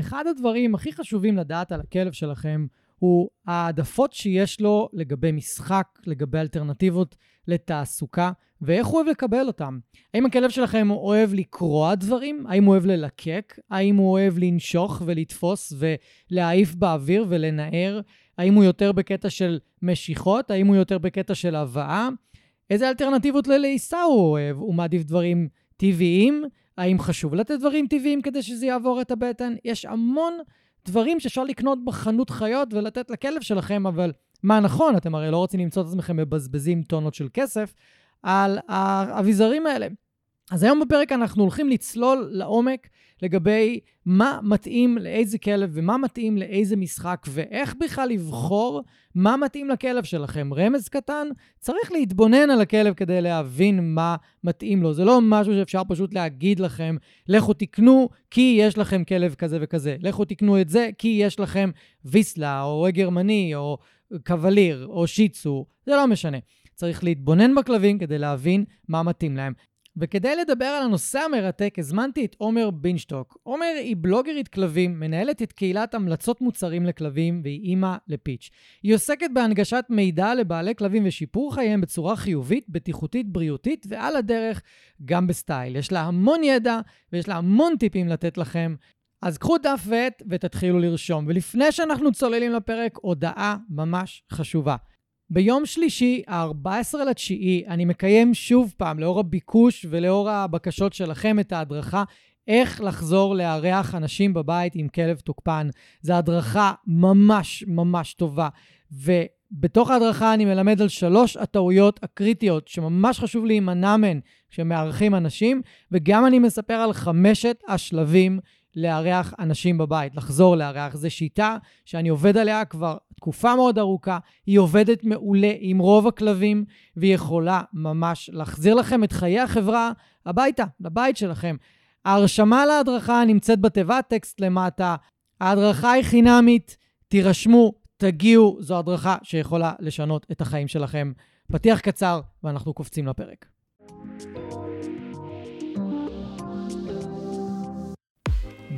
אחד הדברים הכי חשובים לדעת על הכלב שלכם הוא העדפות שיש לו לגבי משחק, לגבי אלטרנטיבות לתעסוקה, ואיך הוא אוהב לקבל אותם. האם הכלב שלכם אוהב לקרוע דברים? האם הוא אוהב ללקק? האם הוא אוהב לנשוך ולתפוס ולהעיף באוויר ולנער? האם הוא יותר בקטע של משיכות? האם הוא יותר בקטע של הבאה? איזה אלטרנטיבות ללעיסה הוא אוהב? הוא מעדיף דברים טבעיים? האם חשוב לתת דברים טבעיים כדי שזה יעבור את הבטן? יש המון דברים שאפשר לקנות בחנות חיות ולתת לכלב שלכם, אבל מה נכון? אתם הרי לא רוצים למצוא את עצמכם מבזבזים טונות של כסף על האביזרים האלה. אז היום בפרק אנחנו הולכים לצלול לעומק לגבי מה מתאים לאיזה כלב ומה מתאים לאיזה משחק ואיך בכלל לבחור מה מתאים לכלב שלכם. רמז קטן, צריך להתבונן על הכלב כדי להבין מה מתאים לו. זה לא משהו שאפשר פשוט להגיד לכם, לכו תקנו כי יש לכם כלב כזה וכזה. לכו תקנו את זה כי יש לכם ויסלה או גרמני או קווליר או שיצו, זה לא משנה. צריך להתבונן בכלבים כדי להבין מה מתאים להם. וכדי לדבר על הנושא המרתק, הזמנתי את עומר בינשטוק. עומר היא בלוגרית כלבים, מנהלת את קהילת המלצות מוצרים לכלבים, והיא אימא לפיץ'. היא עוסקת בהנגשת מידע לבעלי כלבים ושיפור חייהם בצורה חיובית, בטיחותית, בריאותית, ועל הדרך גם בסטייל. יש לה המון ידע ויש לה המון טיפים לתת לכם. אז קחו דף ועט ותתחילו לרשום. ולפני שאנחנו צוללים לפרק, הודעה ממש חשובה. ביום שלישי, ה-14 לתשיעי, אני מקיים שוב פעם, לאור הביקוש ולאור הבקשות שלכם, את ההדרכה איך לחזור לארח אנשים בבית עם כלב תוקפן. זו הדרכה ממש ממש טובה. ובתוך ההדרכה אני מלמד על שלוש הטעויות הקריטיות שממש חשוב להימנע מהן כשמארחים אנשים, וגם אני מספר על חמשת השלבים לארח אנשים בבית, לחזור לארח. זו שיטה שאני עובד עליה כבר תקופה מאוד ארוכה, היא עובדת מעולה עם רוב הכלבים, והיא יכולה ממש להחזיר לכם את חיי החברה הביתה, לבית שלכם. ההרשמה להדרכה נמצאת בתיבת טקסט למטה. ההדרכה היא חינמית, תירשמו, תגיעו, זו הדרכה שיכולה לשנות את החיים שלכם. פתיח קצר, ואנחנו קופצים לפרק.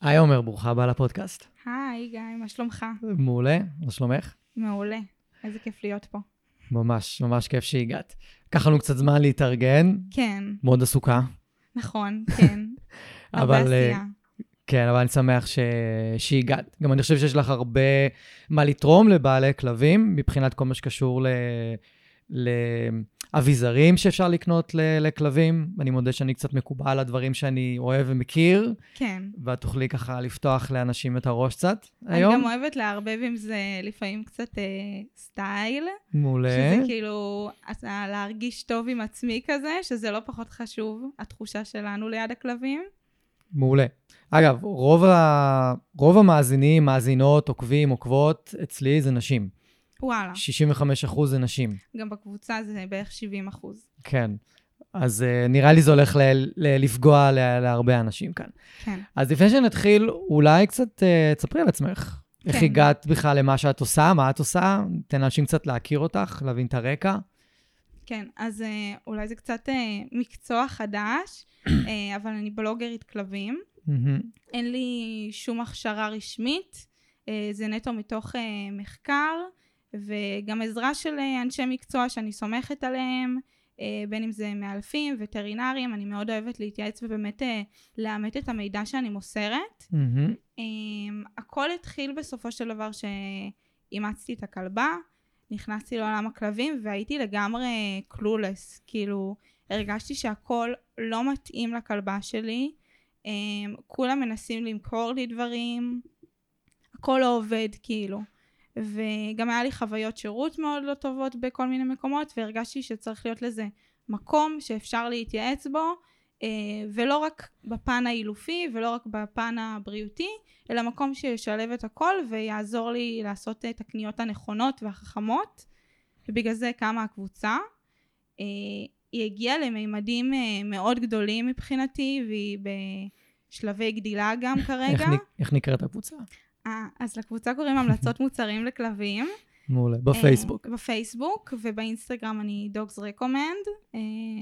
היי עומר, ברוכה הבאה לפודקאסט. היי גיא, מה שלומך? מעולה, מה שלומך? מעולה, איזה כיף להיות פה. ממש, ממש כיף שהגעת. לקח לנו קצת זמן להתארגן. כן. מאוד עסוקה. נכון, כן. הרבה אבל, אה, עשייה. כן, אבל אני שמח ש... שהגעת. גם אני חושב שיש לך הרבה מה לתרום לבעלי כלבים, מבחינת כל מה שקשור ל... לאביזרים שאפשר לקנות. לכלבים. אני מודה שאני קצת מקובל על הדברים שאני אוהב ומכיר, כן. ואת תוכלי ככה לפתוח לאנשים את הראש קצת אני היום. גם אוהבת לערבב עם זה לפעמים קצת אה, סטייל. מעולה. שזה כאילו, אתה להרגיש טוב עם עצמי כזה, שזה לא פחות חשוב, התחושה שלנו ליד הכלבים. מעולה. אגב, רוב, ה... רוב המאזינים, מאזינות, עוקבים, עוקבות, אצלי זה נשים. וואלה. 65% זה נשים. גם בקבוצה זה בערך 70 אחוז. כן. אז uh, נראה לי זה הולך ל- ל- לפגוע ל- להרבה אנשים כאן. כן. אז לפני שנתחיל, אולי קצת uh, תספרי על עצמך. איך כן. הגעת בכלל למה שאת עושה, מה את עושה? תן לאנשים קצת להכיר אותך, להבין את הרקע. כן, אז אה, אולי זה קצת אה, מקצוע חדש, אה, אבל אני בלוגרית כלבים. אין לי שום הכשרה רשמית, אה, זה נטו מתוך אה, מחקר וגם עזרה של אה, אנשי מקצוע שאני סומכת עליהם, אה, בין אם זה מאלפים, וטרינרים, אני מאוד אוהבת להתייעץ ובאמת אה, לאמת את המידע שאני מוסרת. אה, הכל התחיל בסופו של דבר שאימצתי את הכלבה, נכנסתי לעולם הכלבים והייתי לגמרי קלולס, כאילו הרגשתי שהכל לא מתאים לכלבה שלי, אה, כולם מנסים למכור לי דברים, הכל לא עובד כאילו. וגם היה לי חוויות שירות מאוד לא טובות בכל מיני מקומות, והרגשתי שצריך להיות לזה מקום שאפשר להתייעץ בו, אה, ולא רק בפן האילופי ולא רק בפן הבריאותי, אלא מקום שישלב את הכל ויעזור לי לעשות את הקניות הנכונות והחכמות, ובגלל זה קמה הקבוצה. אה, היא הגיעה למימדים אה, מאוד גדולים מבחינתי, והיא בשלבי גדילה גם איך, כרגע. נ- איך נקראת הקבוצה? אה, אז לקבוצה קוראים המלצות מוצרים לכלבים. מעולה. בפייסבוק. אה, בפייסבוק, ובאינסטגרם אני דוגס רקומנד,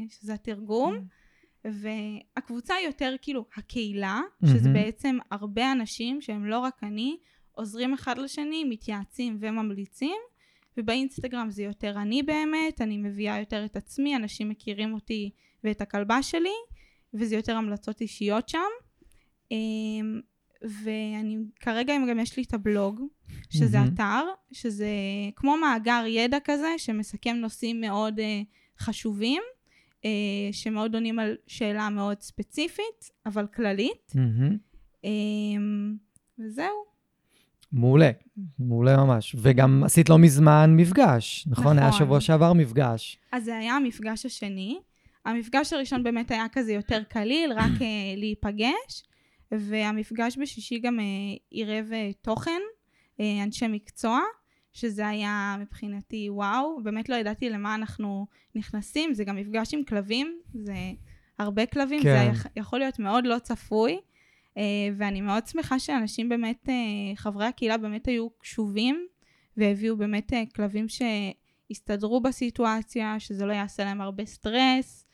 שזה התרגום. והקבוצה היא יותר כאילו הקהילה, שזה. בעצם הרבה אנשים שהם לא רק אני, עוזרים אחד לשני, מתייעצים וממליצים. ובאינסטגרם זה יותר אני באמת, אני מביאה יותר את עצמי, אנשים מכירים אותי ואת הכלבה שלי, וזה יותר המלצות אישיות שם. ואני, כרגע גם יש לי את הבלוג, שזה מהמם. אתר, שזה כמו מאגר ידע כזה, שמסכם נושאים מאוד אה, חשובים, אה, שמאוד עונים על שאלה מאוד ספציפית, אבל כללית. מהמם. אמ, וזהו. מעולה, מעולה ממש. וגם עשית לא מזמן מפגש, נכון? היה נכון. שבוע שעבר מפגש. אז זה היה המפגש השני. המפגש הראשון באמת היה כזה יותר קליל, רק אה, להיפגש, והמפגש בשישי גם אה, עירב אה, תוכן, אה, אנשי מקצוע, שזה היה מבחינתי וואו, באמת לא ידעתי למה אנחנו נכנסים, זה גם מפגש עם כלבים, זה הרבה כלבים, כן. זה יכול להיות מאוד לא צפוי, ואני מאוד שמחה שאנשים באמת, חברי הקהילה באמת היו קשובים, והביאו באמת כלבים שהסתדרו בסיטואציה, שזה לא יעשה להם הרבה סטרס,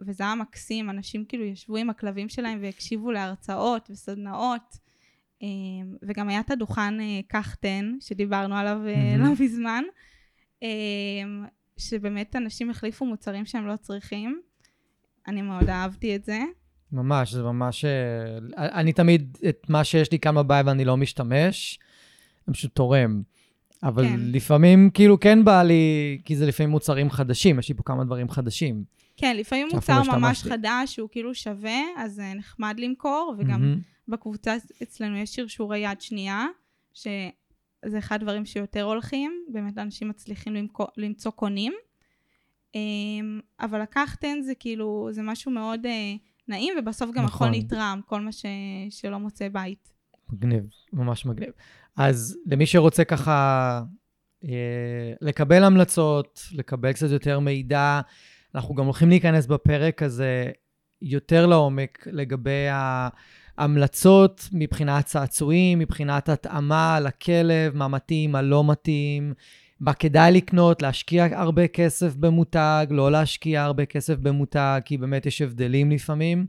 וזה היה מקסים, אנשים כאילו ישבו עם הכלבים שלהם והקשיבו להרצאות וסדנאות, אה, וגם היה את הדוכן אה, קח תן, שדיברנו עליו אה. לא מזמן, אה, שבאמת אנשים החליפו מוצרים שהם לא צריכים. אני מאוד אהבתי את זה. ממש, זה ממש... אה, אני תמיד, את מה שיש לי כאן בבית ואני לא משתמש, אני פשוט תורם. אבל כן. לפעמים, כאילו, כן בא לי, כי זה לפעמים מוצרים חדשים, יש לי פה כמה דברים חדשים. כן, לפעמים מוצר לא ממש. חדש שהוא כאילו שווה, אז זה נחמד למכור, וגם. בקבוצה אצלנו יש שרשורי יד שנייה, שזה אחד הדברים שיותר הולכים, באמת אנשים מצליחים למכור, למצוא קונים. אמ, אבל לקחתן זה כאילו, זה משהו מאוד אה, נעים, ובסוף גם נכון. הכל נתרם, כל מה ש, שלא מוצא בית. מגניב, ממש מגניב. אז למי שרוצה ככה אה, לקבל המלצות, לקבל קצת יותר מידע, אנחנו גם הולכים להיכנס בפרק הזה יותר לעומק לגבי ההמלצות מבחינת צעצועים, מבחינת התאמה לכלב, מה מתאים, מה לא מתאים, מה כדאי לקנות, להשקיע הרבה כסף במותג, לא להשקיע הרבה כסף במותג, כי באמת יש הבדלים לפעמים.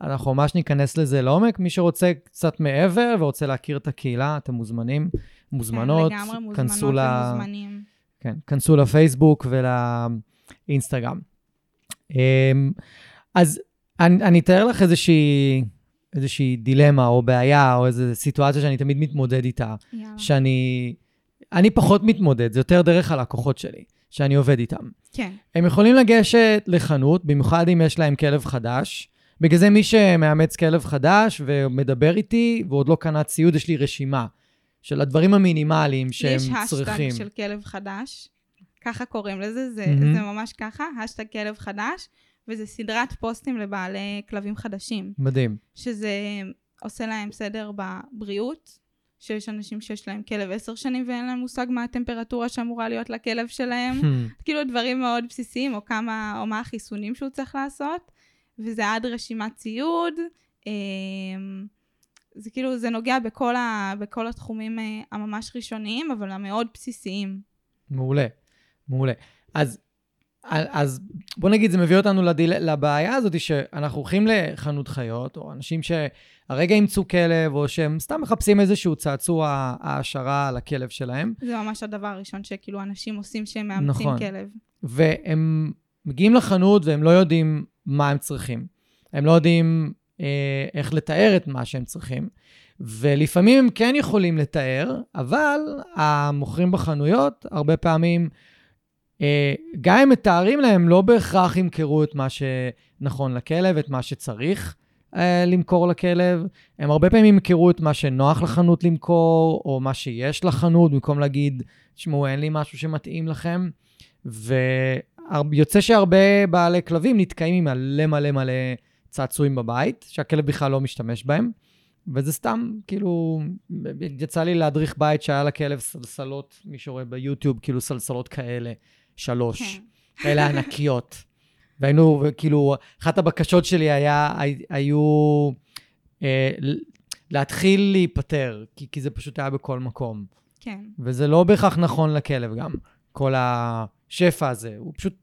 אנחנו ממש ניכנס לזה לעומק. מי שרוצה קצת מעבר ורוצה להכיר את הקהילה, אתם מוזמנים, מוזמנות. כן, לגמרי מוזמנות ל... ומוזמנים. כן, כנסו לפייסבוק ולאינסטגרם. אמ, אז אני, אני אתאר לך איזושהי, איזושהי דילמה או בעיה או איזו סיטואציה שאני תמיד מתמודד איתה, יאללה. שאני אני פחות מתמודד, זה יותר דרך הלקוחות שלי, שאני עובד איתם. כן, הם יכולים לגשת לחנות, במיוחד אם יש להם כלב חדש. בגלל זה מי שמאמץ כלב חדש ומדבר איתי ועוד לא קנה ציוד, יש לי רשימה של הדברים המינימליים לי שהם יש צריכים. השטג של כלב חדש, ככה קוראים לזה, זה, מהמם. זה ממש ככה, השטג כלב חדש, וזה סדרת פוסטים לבעלי כלבים חדשים. מדהים. שזה עושה להם סדר בבריאות, שיש אנשים שיש להם כלב עשר שנים ואין להם מושג מה הטמפרטורה שאמורה להיות לכלב שלהם, כאילו דברים מאוד בסיסיים, או כמה, או מה החיסונים שהוא צריך לעשות, וזה עד רשימת ציוד, אמ, זה כאילו, זה נוגע בכל, ה, בכל התחומים אה, הממש ראשוניים, אבל המאוד בסיסיים. מעולה, מעולה. אז, אז בוא נגיד, זה מביא אותנו לדיל... לבעיה הזאת שאנחנו הולכים לחנות חיות, או אנשים שהרגע אימצו כלב, או שהם סתם מחפשים איזשהו צעצוע העשרה על הכלב שלהם, זה ממש הדבר הראשון שכאילו אנשים עושים שהם מאמצים נכון. כלב. והם מגיעים לחנות והם לא יודעים מה הם צריכים. הם לא יודעים אה, איך לתאר את מה שהם צריכים. ולפעמים הם כן יכולים לתאר, אבל המוכרים בחנויות הרבה פעמים, גם אם מתארים להם, לא בהכרח ימכרו את מה שנכון לכלב, את מה שצריך אה, למכור לכלב. הם הרבה פעמים ימכרו את מה שנוח לחנות למכור, או מה שיש לחנות, במקום להגיד, תשמעו, אין לי משהו שמתאים לכם. ויוצא שהרבה בעלי כלבים נתקעים עם מלא מלא מלא צעצועים בבית, שהכלב בכלל לא משתמש בהם. וזה סתם, כאילו, יצא לי להדריך בית שהיה לכלב סלסלות, מי שרואה ביוטיוב, כאילו סלסלות כאלה, שלוש, כן. כאלה ענקיות. והיינו, כאילו, אחת הבקשות שלי היה, היו אה, להתחיל להיפטר, כי, כי זה פשוט היה בכל מקום. כן. וזה לא בהכרח נכון לכלב גם, כל השפע הזה. הוא פשוט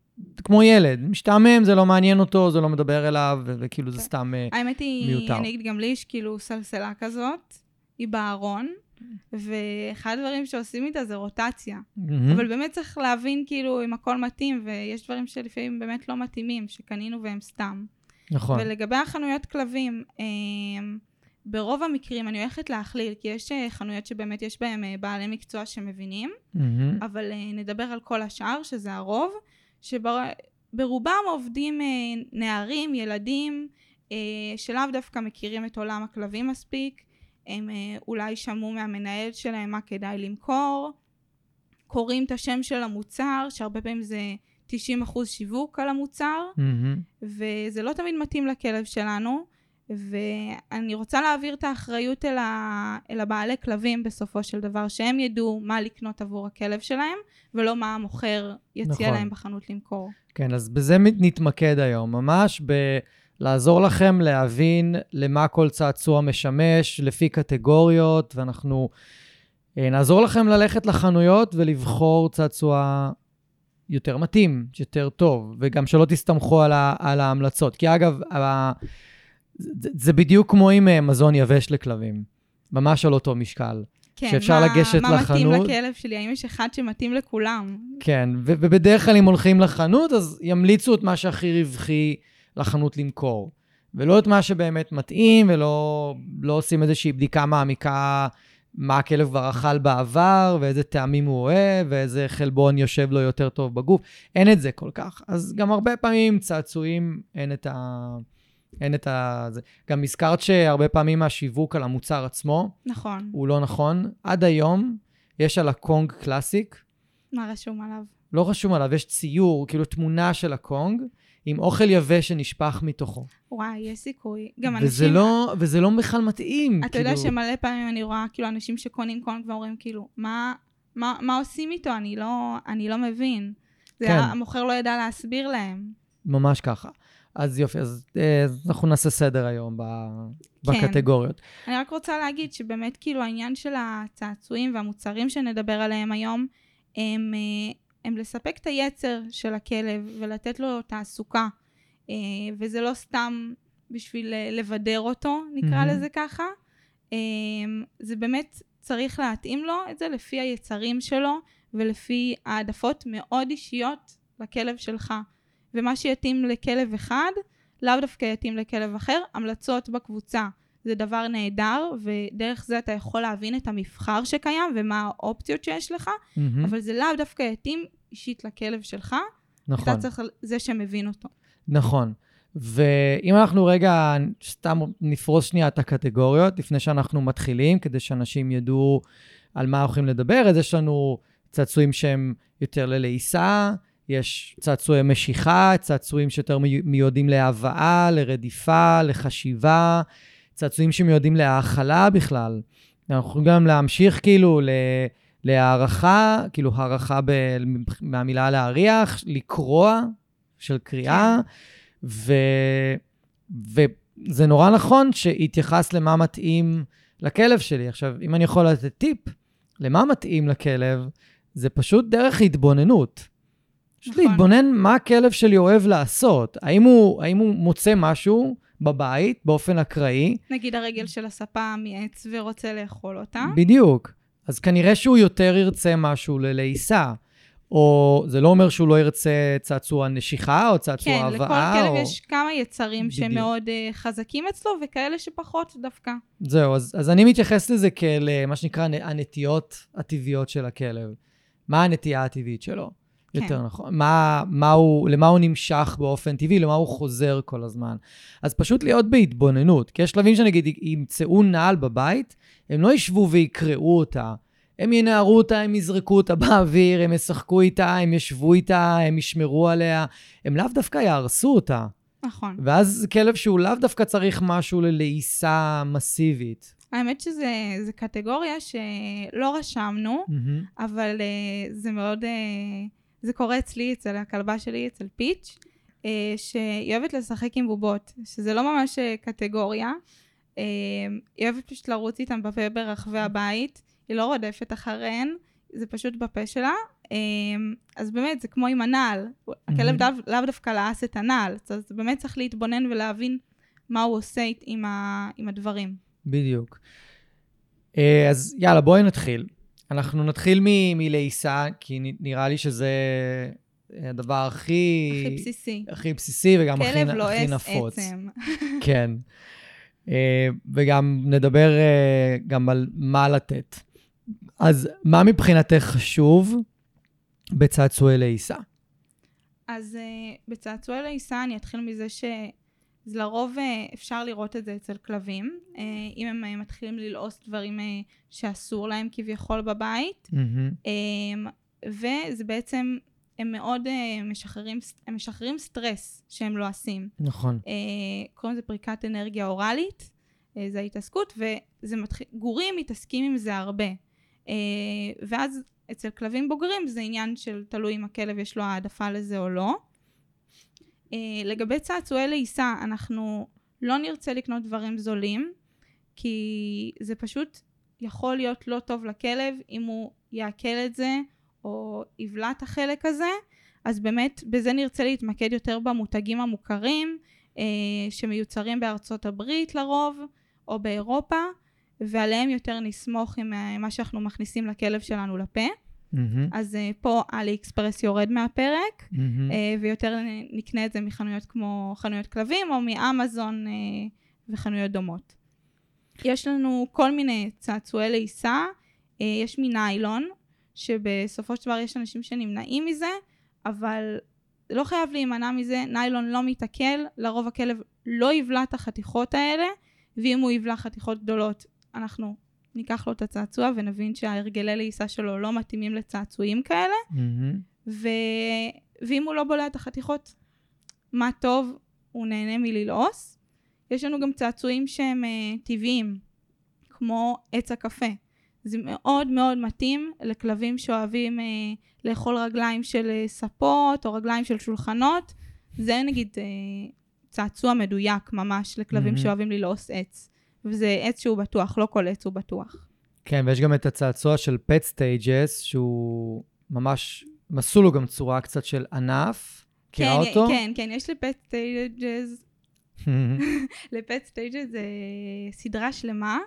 כמו ילד, משתעמם, זה לא מעניין אותו, זה לא מדבר אליו, וכאילו זה כן. סתם מיותר. האמת היא, אני אגיד גם לי יש כאילו סלסלה כזאת, היא בארון, ואחד הדברים שעושים איתה זה רוטציה. אבל באמת צריך להבין כאילו אם הכל מתאים, ויש דברים שלפעמים באמת לא מתאימים, שקנינו והם סתם. נכון. ולגבי החנויות כלבים, אמ, ברוב המקרים אני הולכת להכליל, כי יש אה, חנויות שבאמת יש בהן אה, בעלי מקצוע שמבינים, אבל אה, נדבר על כל השאר, שזה הרוב. שברובם עובדים אה, נערים, ילדים, אה, שלאו דווקא מכירים את עולם הכלבים מספיק, הם אה, אולי שמעו מהמנהל שלהם מה כדאי למכור, קוראים את השם של המוצר, שהרבה פעמים זה 90% שיווק על המוצר, mm-hmm. וזה לא תמיד מתאים לכלב שלנו. ואני רוצה להעביר את האחריות אל, ה... אל הבעלי כלבים בסופו של דבר, שהם ידעו מה לקנות עבור הכלב שלהם, ולא מה המוכר יציע נכון. להם בחנות למכור. כן, אז בזה נתמקד היום, ממש בלעזור לכם להבין למה כל צעצוע משמש, לפי קטגוריות, ואנחנו אה, נעזור לכם ללכת לחנויות ולבחור צעצוע יותר מתאים, יותר טוב, וגם שלא תסתמכו על, ה... על ההמלצות. כי אגב, ה... זה, זה בדיוק כמו עם אה, מזון יבש לכלבים, ממש על אותו משקל. כן, שאפשר מה, לגשת מה לחנות. מה מתאים לכלב שלי? האם יש אחד שמתאים לכולם? כן, ובדרך כלל אם הולכים לחנות, אז ימליצו את מה שהכי רווחי לחנות למכור. ולא את מה שבאמת מתאים, ולא לא עושים איזושהי בדיקה מעמיקה מה הכלב כבר אכל בעבר, ואיזה טעמים הוא אוהב, ואיזה חלבון יושב לו יותר טוב בגוף. אין את זה כל כך. אז גם הרבה פעמים צעצועים, אין את ה... אין את ה... זה. גם הזכרת שהרבה פעמים השיווק על המוצר עצמו, נכון. הוא לא נכון. עד היום יש על ה Kong Classic. מה רשום עליו? לא רשום עליו, יש ציור, כאילו תמונה של ה Kong, עם אוכל יבש שנשפך מתוכו. וואי, יש סיכוי. גם וזה אנשים... לא, וזה לא בכלל מתאים. אתה כאילו... יודע שמלא פעמים אני רואה כאילו אנשים שקונים קונג ואומרים כאילו, מה, מה, מה עושים איתו? אני לא, אני לא מבין. זה כן. המוכר לא ידע להסביר להם. ממש ככה. אז יופי, אז אה, אנחנו נעשה סדר היום ב, כן. בקטגוריות. אני רק רוצה להגיד שבאמת כאילו העניין של הצעצועים והמוצרים שנדבר עליהם היום, הם, אה, הם לספק את היצר של הכלב ולתת לו תעסוקה. אה, וזה לא סתם בשביל לבדר אותו, נקרא mm-hmm. לזה ככה. זה באמת צריך להתאים לו את זה לפי היצרים שלו ולפי העדפות מאוד אישיות לכלב שלך. ומה שיתאים לכלב אחד, לאו דווקא יתאים לכלב אחר. המלצות בקבוצה זה דבר נהדר, ודרך זה אתה יכול להבין את המבחר שקיים ומה האופציות שיש לך, mm-hmm. אבל זה לאו דווקא יתאים אישית לכלב שלך. נכון. אתה צריך זה שמבין אותו. נכון. ואם אנחנו רגע סתם נפרוס שנייה את הקטגוריות, לפני שאנחנו מתחילים, כדי שאנשים ידעו על מה הולכים לדבר, אז יש לנו צעצועים שהם יותר ללעיסה, יש צעצועי משיכה, צעצועים שיותר מיועדים להבאה, לרדיפה, לחשיבה, צעצועים שמיועדים להאכלה בכלל. אנחנו יכולים גם להמשיך כאילו ל... להערכה, כאילו הערכה ב... מהמילה להריח, לקרוע, של קריאה, כן. ו... וזה נורא נכון שהתייחס למה מתאים לכלב שלי. עכשיו, אם אני יכול לתת טיפ למה מתאים לכלב, זה פשוט דרך התבוננות. פשוט נכון. להתבונן מה הכלב שלי אוהב לעשות. האם הוא, האם הוא מוצא משהו בבית באופן אקראי? נגיד הרגל של הספה מעץ ורוצה לאכול אותה. בדיוק. אז כנראה שהוא יותר ירצה משהו ללעיסה. או זה לא אומר שהוא לא ירצה צעצוע נשיכה או צעצוע כן, הבאה. לכל כלב או... יש כמה יצרים בדיוק. שמאוד uh, חזקים אצלו, וכאלה שפחות דווקא. זהו, אז, אז אני מתייחס לזה כאל אה, מה שנקרא הנטיות הטבעיות של הכלב. מה הנטייה הטבעית שלו? כן. יותר נכון. מה, מה הוא, למה הוא נמשך באופן טבעי, למה הוא חוזר כל הזמן. אז פשוט להיות בהתבוננות. כי יש שלבים שנגיד ימצאו נעל בבית, הם לא ישבו ויקראו אותה. הם ינערו אותה, הם יזרקו אותה באוויר, הם ישחקו איתה, הם ישבו איתה, הם ישמרו עליה. הם לאו דווקא יהרסו אותה. נכון. ואז כלב שהוא לאו דווקא צריך משהו ללעיסה מסיבית. האמת שזו קטגוריה שלא רשמנו, מהמם. אבל uh, זה מאוד... Uh, זה קורה אצלי, אצל הכלבה שלי, אצל פיץ', uh, שהיא אוהבת לשחק עם בובות, שזה לא ממש uh, קטגוריה. Uh, היא אוהבת פשוט לרוץ איתם בפה ברחבי הבית, היא לא רודפת אחריהן, זה פשוט בפה שלה. Uh, אז באמת, זה כמו עם הנעל. הכלב מהמם. לאו לאו דווקא לעס את הנעל, אז באמת צריך להתבונן ולהבין מה הוא עושה עם, ה, עם הדברים. בדיוק. אה, אז יאללה, בואי נתחיל. אנחנו נתחיל מ- מלעיסה, כי נראה לי שזה הדבר הכי... הכי בסיסי. הכי בסיסי וגם הכי, כלב נ- הכי לועס נפוץ. עצם. כן. אה, וגם נדבר אה, גם על מה לתת. אז מה מבחינתך חשוב בצעצועי לעיסה? אז uh, בצעצועי לעיסה אני אתחיל מזה שזה לרוב uh, אפשר לראות את זה אצל כלבים. Uh, אם הם uh, מתחילים ללעוס דברים שאסור להם כביכול בבית. Um, וזה בעצם, הם מאוד משחררים, הם משחררים סטרס שהם לועסים. נכון. אה, קוראים לזה פריקת אנרגיה אוראלית, אה, זה ההתעסקות, וזה מתחיל, גורים מתעסקים עם זה הרבה. אה, ואז אצל כלבים בוגרים זה עניין של תלוי אם הכלב יש לו העדפה לזה או לא. אה, לגבי צעצועי לעיסה, אנחנו לא נרצה לקנות דברים זולים, כי זה פשוט יכול להיות לא טוב לכלב אם הוא יעכל את זה או יבלע את החלק הזה. אז באמת בזה נרצה להתמקד יותר במותגים המוכרים אה, שמיוצרים בארצות הברית לרוב או באירופה ועליהם יותר נסמוך עם אה, מה שאנחנו מכניסים לכלב שלנו לפה. מהמם. אז אה, פה אלי אקספרס יורד מהפרק מהמם. אה, ויותר נקנה את זה מחנויות כמו חנויות כלבים או מאמזון אה, וחנויות דומות. יש לנו כל מיני צעצועי לעיסה, אה, יש מניילון, שבסופו של דבר יש אנשים שנמנעים מזה, אבל לא חייב להימנע מזה, ניילון לא מתעכל, לרוב הכלב לא יבלע את החתיכות האלה, ואם הוא יבלע חתיכות גדולות, אנחנו ניקח לו את הצעצוע ונבין שההרגלי לעיסה שלו לא מתאימים לצעצועים כאלה. מהמם. ו... ואם הוא לא בולע את החתיכות, מה טוב, הוא נהנה מללעוס. יש לנו גם צעצועים שהם uh, טבעיים, כמו עץ הקפה. זה מאוד מאוד מתאים לכלבים שאוהבים uh, לאכול רגליים של uh, ספות או רגליים של שולחנות. זה נגיד uh, צעצוע מדויק ממש לכלבים מהמם. שאוהבים ללעוס עץ. וזה עץ שהוא בטוח, לא כל עץ הוא בטוח. כן, ויש גם את הצעצוע של pet stages, שהוא ממש, הם עשו לו גם צורה קצת של ענף. כן, אותו? כן, כן, יש לי Petstages ל Petstages זה סדרה שלמה,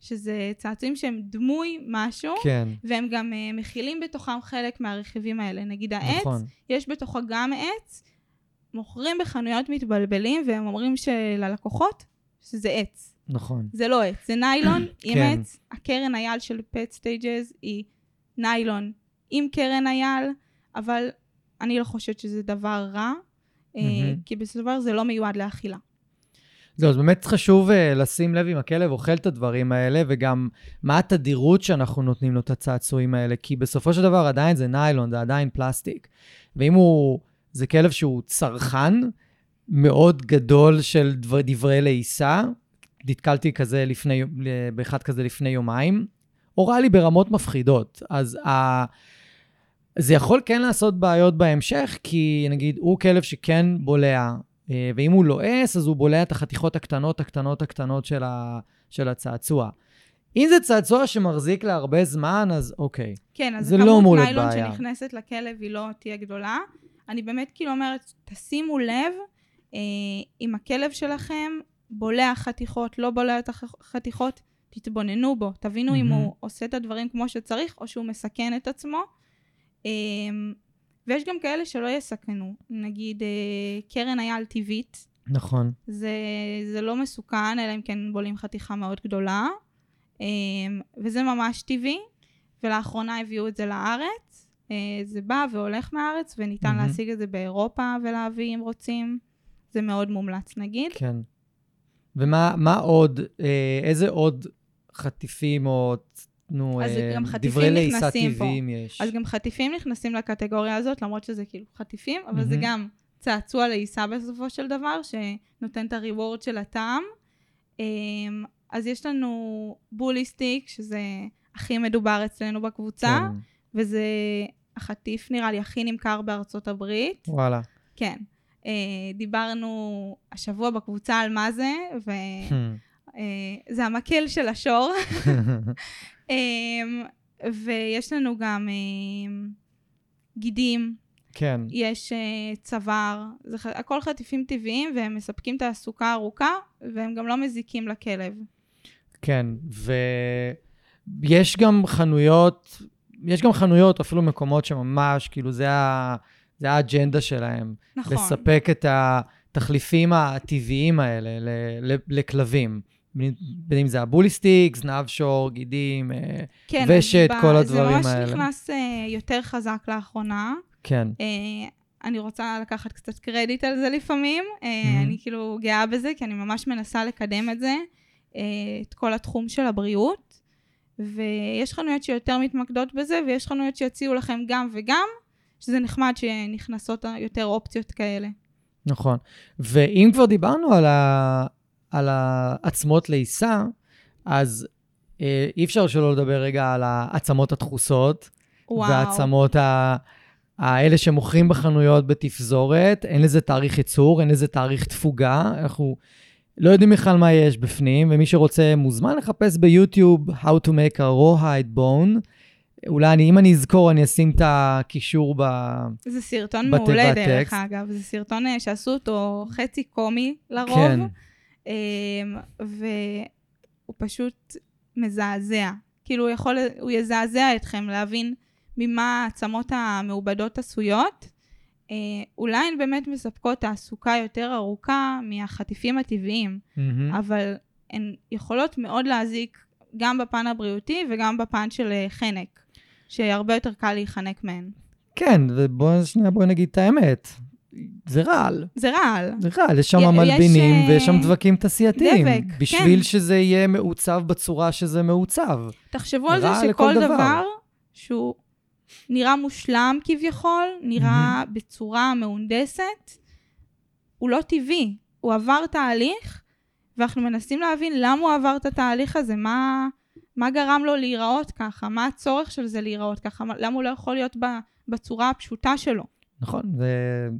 שזה צעצועים שהם דמוי משהו, כן, והם גם uh, מכילים בתוכם חלק מהרכיבים האלה. נגיד העץ, נכון. יש בתוכו גם עץ, מוכרים בחנויות מתבלבלים, והם אומרים שללקוחות שזה עץ. נכון. זה לא עץ, זה ניילון עם כן. עץ. הקרן אייל של Petstages היא ניילון עם קרן אייל, אבל אני לא חושבת שזה דבר רע, אה. כי בסופו של דבר זה לא מיועד לאכילה. זהו, אז באמת חשוב uh, לשים לב אם הכלב אוכל את הדברים האלה, וגם מה התדירות שאנחנו נותנים לו את הצעצועים האלה, כי בסופו של דבר עדיין זה ניילון, זה עדיין פלסטיק. ואם הוא, זה כלב שהוא צרכן מאוד גדול של דבר, דברי לעיסה, נתקלתי כזה לפני, באחד כזה לפני יומיים, הורה לי ברמות מפחידות. אז ה... זה יכול כן לעשות בעיות בהמשך, כי נגיד הוא כלב שכן בולע, אה, ואם הוא לועס, אז הוא בולע את החתיכות הקטנות, הקטנות, הקטנות של, ה... של הצעצוע. אם זה צעצוע שמחזיק להרבה זמן, אז אוקיי. כן, אז לא כמות להיות ניילון בעיה. שנכנסת לכלב היא לא תהיה גדולה. אני באמת כאילו אומרת, תשימו לב, אה, אם הכלב שלכם בולע חתיכות, לא בולע את החתיכות, תתבוננו בו, תבינו אם מהמם. הוא עושה את הדברים כמו שצריך, או שהוא מסכן את עצמו. אה, ויש גם כאלה שלא יסכנו. נגיד אה, קרן אייל טבעית, נכון. זה, זה לא מסוכן, אלא אם כן בולים חתיכה מאוד גדולה, אה, וזה ממש טבעי, ולאחרונה הביאו את זה לארץ. אה, זה בא והולך מהארץ, וניתן מהמם. להשיג את זה באירופה ולהביא אם רוצים. זה מאוד מומלץ נגיד. כן. ומה מה עוד, אה, איזה עוד חטיפים או, נו, אה, דברי לעיסה. טבעיים יש? אז גם חטיפים נכנסים לקטגוריה הזאת, למרות שזה כאילו חטיפים, אבל זה מהמם. גם צעצוע לעיסה בסופו של דבר, שנותן את הריוורד של הטעם. אמ, אז יש לנו בוליסטיק, שזה הכי מדובר אצלנו בקבוצה, כן, וזה החטיף נראה לי הכי נמכר בארצות הברית. וואלה. כן. אה, דיברנו השבוע בקבוצה על מה זה, וזה המקל של השור. אמ, ויש לנו גם אמ, גידים, כן, יש אה, צוואר, זה הכל חטיפים טבעיים והם מספקים תעסוקה ארוכה והם גם לא מזיקים לכלב. כן. ויש גם חנויות, יש גם חנויות, אפילו מקומות שממש, כאילו, זה ה- זה האג'נדה שלהם. נכון. לספק את התחליפים הטבעיים האלה ל- ל- לכלבים. בין אם זה הבוליסטיק, זנב שור, גידים, אה, כן, ושת, ב- כל הדברים זה האלה. ממש נכנס אה, יותר חזק לאחרונה. כן. אה, אני רוצה לקחת קצת קרדיט על זה לפעמים. Mhm. אני כאילו גאה בזה, כי אני ממש מנסה לקדם את זה, את כל התחום של הבריאות. ויש חנויות שיותר מתמקדות בזה, ויש חנויות שיציעו לכם גם וגם, שזה נחמד שנכנסות יותר אופציות כאלה. נכון. ואם כבר דיברנו על, ה... על העצמות לעיסה, אז אה, אי אפשר שלא לדבר רגע על העצמות הדחוסות, וואו. והעצמות ה... האלה שמוכרים בחנויות בתפזורת, אין לזה תאריך ייצור, אין לזה תאריך תפוגה, אנחנו לא יודעים בכלל מה יש בפנים, ומי שרוצה מוזמן לחפש ביוטיוב How to make a raw hide bone. אולי אני, אם אני אזכור, אני אשים את הקישור ב... זה סרטון בתיבת מעולה דרך טקסט. אגב, זה סרטון אה, שעשו אותו חצי קומי לרוב, כן. אמ, והוא פשוט מזעזע. כאילו הוא יכול, הוא יזעזע אתכם להבין ממה העצמות המעובדות עשויות. אה, אולי הן באמת מספקות תעסוקה יותר ארוכה מהחטיפים הטבעיים, מהמם. אבל הן יכולות מאוד להזיק גם בפן הבריאותי וגם בפן של אה, חנק, שהרבה יותר קל להיחנק מהן. כן, ובואו שנייה, בואי נגיד את האמת. זה רעל, זה רעל. זה רעל, יש שם י- יש, מלבינים אה, ויש שם דבקים תעשייתיים. דבק, בשביל כן. שזה יהיה מעוצב בצורה שזה מעוצב. תחשבו על זה שכל דבר. דבר שהוא נראה מושלם כביכול, נראה בצורה מהונדסת, הוא לא טבעי. הוא עבר תהליך, ואנחנו מנסים להבין למה הוא עבר את התהליך הזה, מה, מה גרם לו להיראות ככה, מה הצורך של זה להיראות ככה, מה- למה הוא לא יכול להיות בצורה הפשוטה שלו. נכון,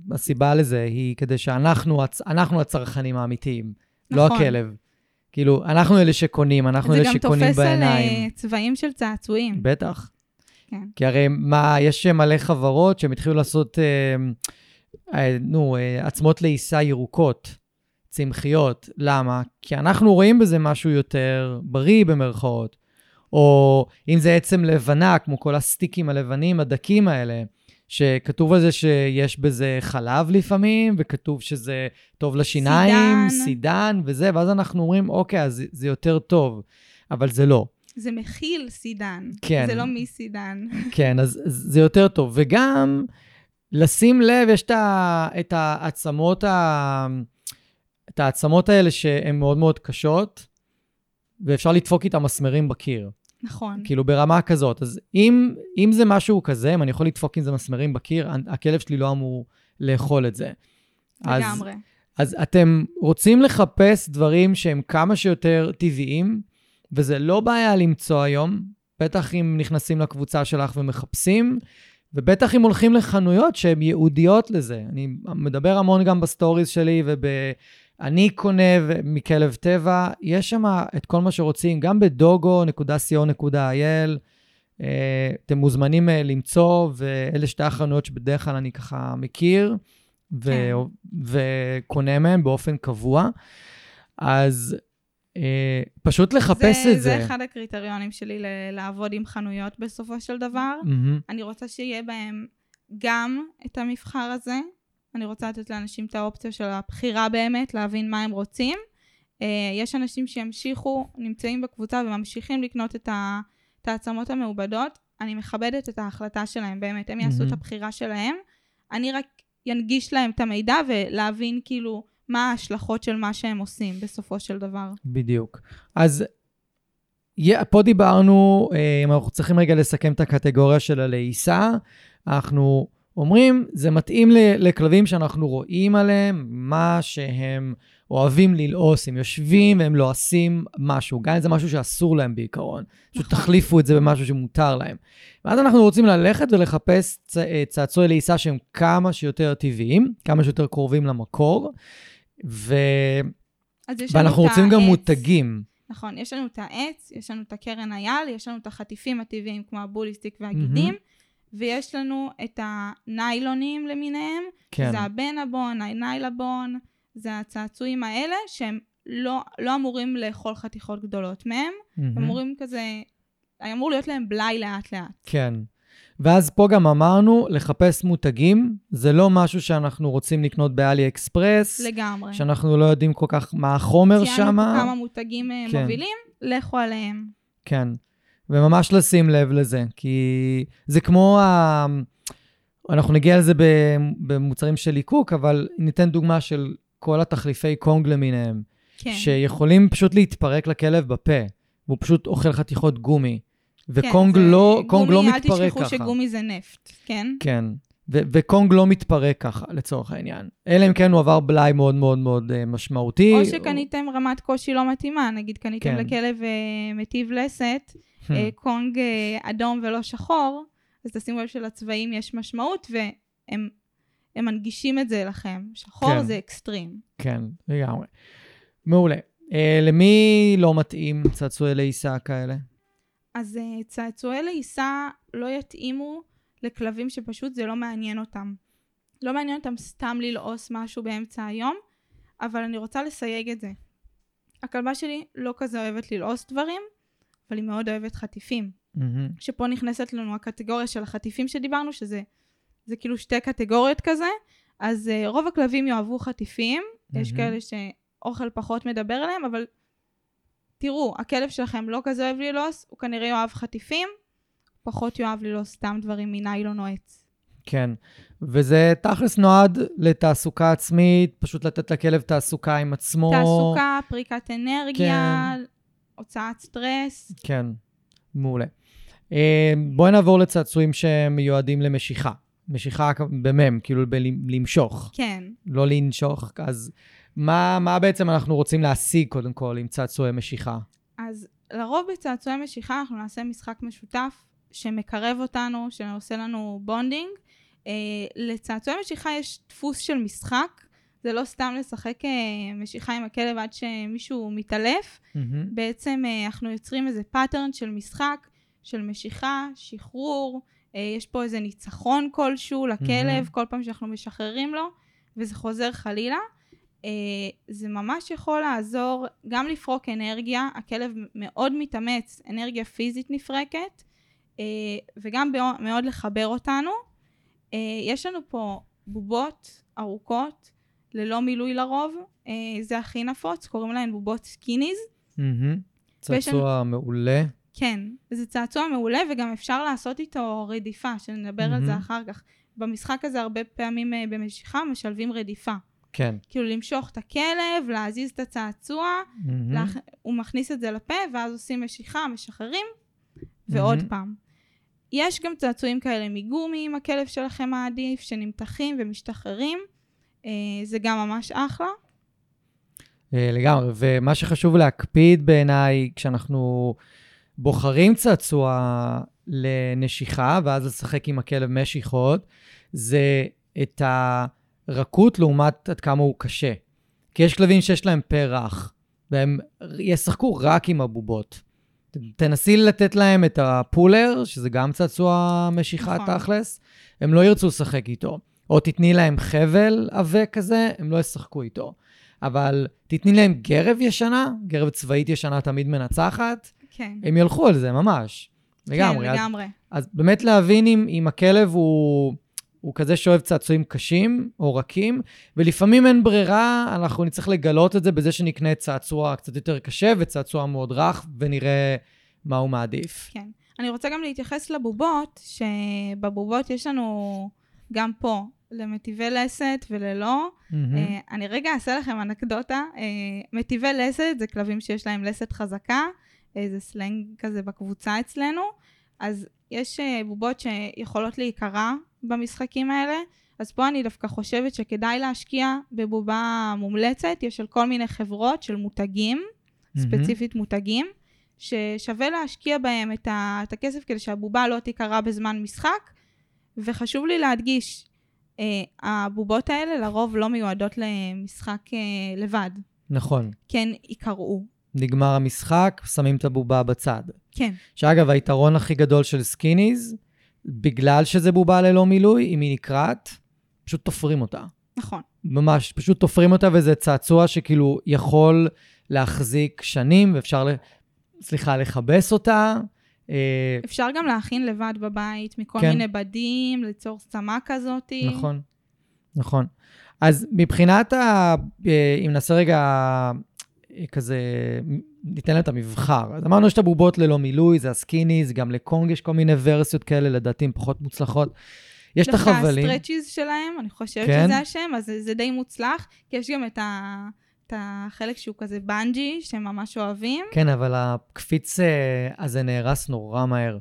והסיבה לזה היא כדי שאנחנו אנחנו הצרכנים האמיתיים, לא נכון. הכלב. כאילו, אנחנו אלה שקונים, אנחנו זה אלה גם שקונים תופס על בעיניים. אה, צבעים של צעצועים. בטח. כן. כי הרי מה, יש מלא חברות שהם התחילו לעשות, אה, אה, נו, אה, עצמות לעיסה ירוקות, צמחיות. למה? כי אנחנו רואים בזה משהו יותר בריא במרכאות. או אם זה עצם לבנה, כמו כל הסטיקים הלבנים, הדקים האלה, שכתוב על זה שיש בזה חלב לפעמים, וכתוב שזה טוב לשיניים, סידן. סידן וזה, ואז אנחנו אומרים, אוקיי, אז זה- יותר טוב, אבל זה לא. זה מכיל סידן. כן. זה לא מסידן. כן, אז זה יותר טוב. וגם, לשים לב, יש את העצמות, ה- את העצמות האלה שהן מאוד מאוד קשות, ואפשר לדפוק איתן מסמרים בקיר. נכון. כאילו, ברמה כזאת. אז אם, אם זה משהו כזה, אם אני יכול לדפוק עם זה מסמרים בקיר, הכלב שלי לא אמור לאכול את זה. אז, לגמרי. אז אתם רוצים לחפש דברים שהם כמה שיותר טבעיים, וזה לא בעיה למצוא היום, בטח אם נכנסים לקבוצה שלך ומחפשים, ובטח אם הולכים לחנויות שהן ייעודיות לזה. אני מדבר המון גם ב stories שלי וב... אני קונה מכלב טבע, יש שם את כל מה שרוצים, גם בדוגו.co.il. אה, אתם מוזמנים אה, למצוא, ואלה שתי החנויות שבדרך כלל אני ככה מכיר, ו- כן. וקונה מהן באופן קבוע. אז אה, פשוט לחפש זה, את זה. זה אחד הקריטריונים שלי ל- לעבוד עם חנויות בסופו של דבר. מהמם, אני רוצה שיהיה בהם גם את המבחר הזה. אני רוצה לתת לאנשים את האופציה של הבחירה באמת, להבין מה הם רוצים. אה, יש אנשים שימשיכו, נמצאים בקבוצה וממשיכים לקנות את, ה, את העצמות המעובדות. אני מכבדת את ההחלטה שלהם, באמת, הם יעשו מהמם. את הבחירה שלהם. אני רק ינגיש להם את המידע ולהבין כאילו מה ההשלכות של מה שהם עושים בסופו של דבר. בדיוק. אז יה- פה דיברנו, אה, אם אנחנו צריכים רגע לסכם את הקטגוריה של הלעיסה, אנחנו אומרים, זה מתאים לכלבים שאנחנו רואים עליהם מה שהם אוהבים ללעוס, הם יושבים והם לועסים משהו, גם אם זה משהו שאסור להם בעיקרון. פשוט. תחליפו את זה במשהו שמותר להם. ואז אנחנו רוצים ללכת ולחפש צ- אה, צעצועי לעיסה שהם כמה שיותר טבעיים, כמה שיותר קרובים למקור, ו... ואנחנו רוצים גם. מותגים. נכון, יש לנו את העץ, יש לנו את הקרן אייל, יש לנו את החטיפים הטבעיים כמו הבוליסטיק והגידים, ויש לנו את הניילונים למיניהם, כן. זה הבנבון, הניילבון, זה הצעצועים האלה שהם לא, לא אמורים לאכול חתיכות גדולות מהם. הם אמורים כזה, אמור להיות להם בלאי לאט לאט. כן. ואז פה גם אמרנו, לחפש מותגים, זה לא משהו שאנחנו רוצים לקנות באלי אקספרס, לגמרי. שאנחנו לא יודעים כל כך מה החומר שם. ציינו כמה מותגים אה, כן. מובילים, לכו עליהם. כן. וממש לשים לב לזה, כי זה כמו ה... אנחנו נגיע לזה במוצרים של ליקוק, אבל ניתן דוגמה של כל התחליפי קונג למיניהם, כן. שיכולים פשוט להתפרק לכלב בפה, והוא פשוט אוכל חתיכות גומי. וקונג כן, זה- לא, קונג לא גומי, מתפרק אל ככה. תשכחו שגומי זה נפט, כן? כן, ו- וקונג לא מתפרק ככה, לצורך העניין. אלא אם כן הוא עבר בלאי מאוד מאוד מאוד אה, משמעותי. או שקניתם רמת קושי לא מתאימה, נגיד קניתם כן. לכלב אה, מטיב לסת. אה, קונג אה, אדום ולא שחור, אז תשימו לב שלצבעים יש משמעות, והם הם מנגישים את זה לכם. שחור כן. זה אקסטרים. כן, לגמרי. מעולה. אה, למי לא מתאים צעצועי לעיסה כאלה? אז אה, צעצועי לעיסה לא יתאימו לכלבים שפשוט זה לא מעניין אותם. לא מעניין אותם סתם ללעוס משהו באמצע היום, אבל אני רוצה לסייג את זה. הכלבה שלי לא כזה אוהבת ללעוס דברים, אבל היא מאוד אוהבת חטיפים. מהמם. שפה נכנסת לנו הקטגוריה של החטיפים שדיברנו, שזה זה כאילו שתי קטגוריות כזה. אז uh, רוב הכלבים יאהבו חטיפים, יש מהמם. כאלה שאוכל פחות מדבר אליהם, אבל תראו, הכלב שלכם לא כזה אוהב ללעוס, הוא כנראה יאהב חטיפים, פחות יאהב ללעוס סתם דברים מניילון או עץ. כן. וזה תכלס נועד לתעסוקה עצמית, פשוט לתת לכלב תעסוקה עם עצמו. תעסוקה, פריקת אנרגיה, כן. הוצאת סטרס. כן, מעולה. אה, בואי נעבור לצעצועים שמיועדים למשיכה. משיכה במם, כאילו ב- למשוך, כן. לא לנשוך. אז מה, מה בעצם אנחנו רוצים להשיג קודם כל עם צעצועי משיכה? אז לרוב בצעצועי משיכה אנחנו נעשה משחק משותף שמקרב אותנו, שעושה לנו bonding. אה, לצעצועי משיכה יש דפוס של משחק, זה לא סתם לשחק אה, משיכה עם הכלב עד שמישהו מתעלף. מהמם. בעצם אה, אנחנו יוצרים איזה pattern של משחק, של משיכה, שחרור, אה, יש פה איזה ניצחון כלשהו לכלב מהמם. כל פעם שאנחנו משחררים לו, וזה חוזר חלילה. אה, זה ממש יכול לעזור גם לפרוק אנרגיה, הכלב מאוד מתאמץ, אנרגיה פיזית נפרקת, וגם באו- מאוד לחבר אותנו. אה, יש לנו פה בובות ארוכות, ללא מילוי לרוב, אה, זה הכי נפוץ, קוראים להן בובות Skinneeez. צעצוע מעולה. כן, זה צעצוע מעולה וגם אפשר לעשות איתו רדיפה, שנדבר על זה. אחר כך. במשחק הזה הרבה פעמים אה, במשיכה משלבים רדיפה. כן. כאילו למשוך את הכלב, להזיז את הצעצוע, מהמם. להכ... הוא מכניס את זה לפה, ואז עושים משיכה, משחררים, ועוד מהמם. פעם. יש גם צעצועים כאלה מגומי, אם הכלב שלכם מעדיף, שנמתחים ומשתחררים. אה, זה גם ממש אחלה. אה, לגמרי, ומה שחשוב להקפיד בעיניי, כשאנחנו בוחרים צעצוע לנשיכה, ואז לשחק עם הכלב משיכות, זה את הרכות לעומת עד כמה הוא קשה. כי יש כלבים שיש להם פה רך, והם ישחקו רק עם הבובות. תנסי לתת להם את הפולר, שזה גם צעצוע משיכה נכון. תכלס, הם לא ירצו לשחק איתו. או תתני להם חבל עבה כזה, הם לא ישחקו איתו. אבל תתני להם גרב ישנה, גרב צבאית ישנה תמיד מנצחת, כן. הם ילכו על זה ממש. לגמרי. כן, אז, לגמרי. אז באמת להבין אם, אם הכלב הוא, הוא כזה שאוהב צעצועים קשים או רכים, ולפעמים אין ברירה, אנחנו נצטרך לגלות את זה בזה שנקנה צעצוע קצת יותר קשה וצעצוע מאוד רך, ונראה מה הוא מעדיף. כן. אני רוצה גם להתייחס לבובות, שבבובות יש לנו גם פה למטיבי לסת וללא. מהמם. אה, אני רגע אעשה לכם אנקדוטה. אה, מטיבי לסת זה כלבים שיש להם לסת חזקה, אה, זה סלנג כזה בקבוצה אצלנו. אז יש אה, בובות שיכולות להיקרע במשחקים האלה, אז פה אני דווקא חושבת שכדאי להשקיע בבובה מומלצת, יש של כל מיני חברות של מותגים, מהמם. ספציפית מותגים, ששווה להשקיע בהם את, ה, את הכסף כדי שהבובה לא תיקרע בזמן משחק. וחשוב לי להדגיש, אה, הבובות האלה לרוב לא מיועדות למשחק אה, לבד, נכון. כן ייקרעו. נגמר המשחק, שמים את הבובה בצד. כן, שאגב, היתרון הכי גדול של Skinneeez, בגלל שזה בובה ללא מילוי, אם היא נקרעת, פשוט תופרים אותה. נכון. ממש, פשוט תופרים אותה, וזה צעצוע שכאילו יכול להחזיק שנים, ואפשר. סליחה, לכבס אותה. אה, אפשר גם להכין לבד בבית מכל כן. מיני בדים, ליצור צמא כזאתי. נכון, נכון. אז מבחינת ה... אה, אם נעשה רגע אה, כזה, ניתן להם את המבחר. אז אמרנו שיש את הבובות ללא מילוי, זה הסקיניז, גם לקונג יש כל מיני ורסיות כאלה, לדעתי הן פחות מוצלחות. יש את החבלים. לך ה Stretchies שלהם, אני חושבת כן. שזה השם, אז זה, זה די מוצלח, כי יש גם את, ה, את החלק שהוא כזה בנג'י, שהם ממש אוהבים. כן, אבל הקפיץ אה, הזה נהרס נורא מהר.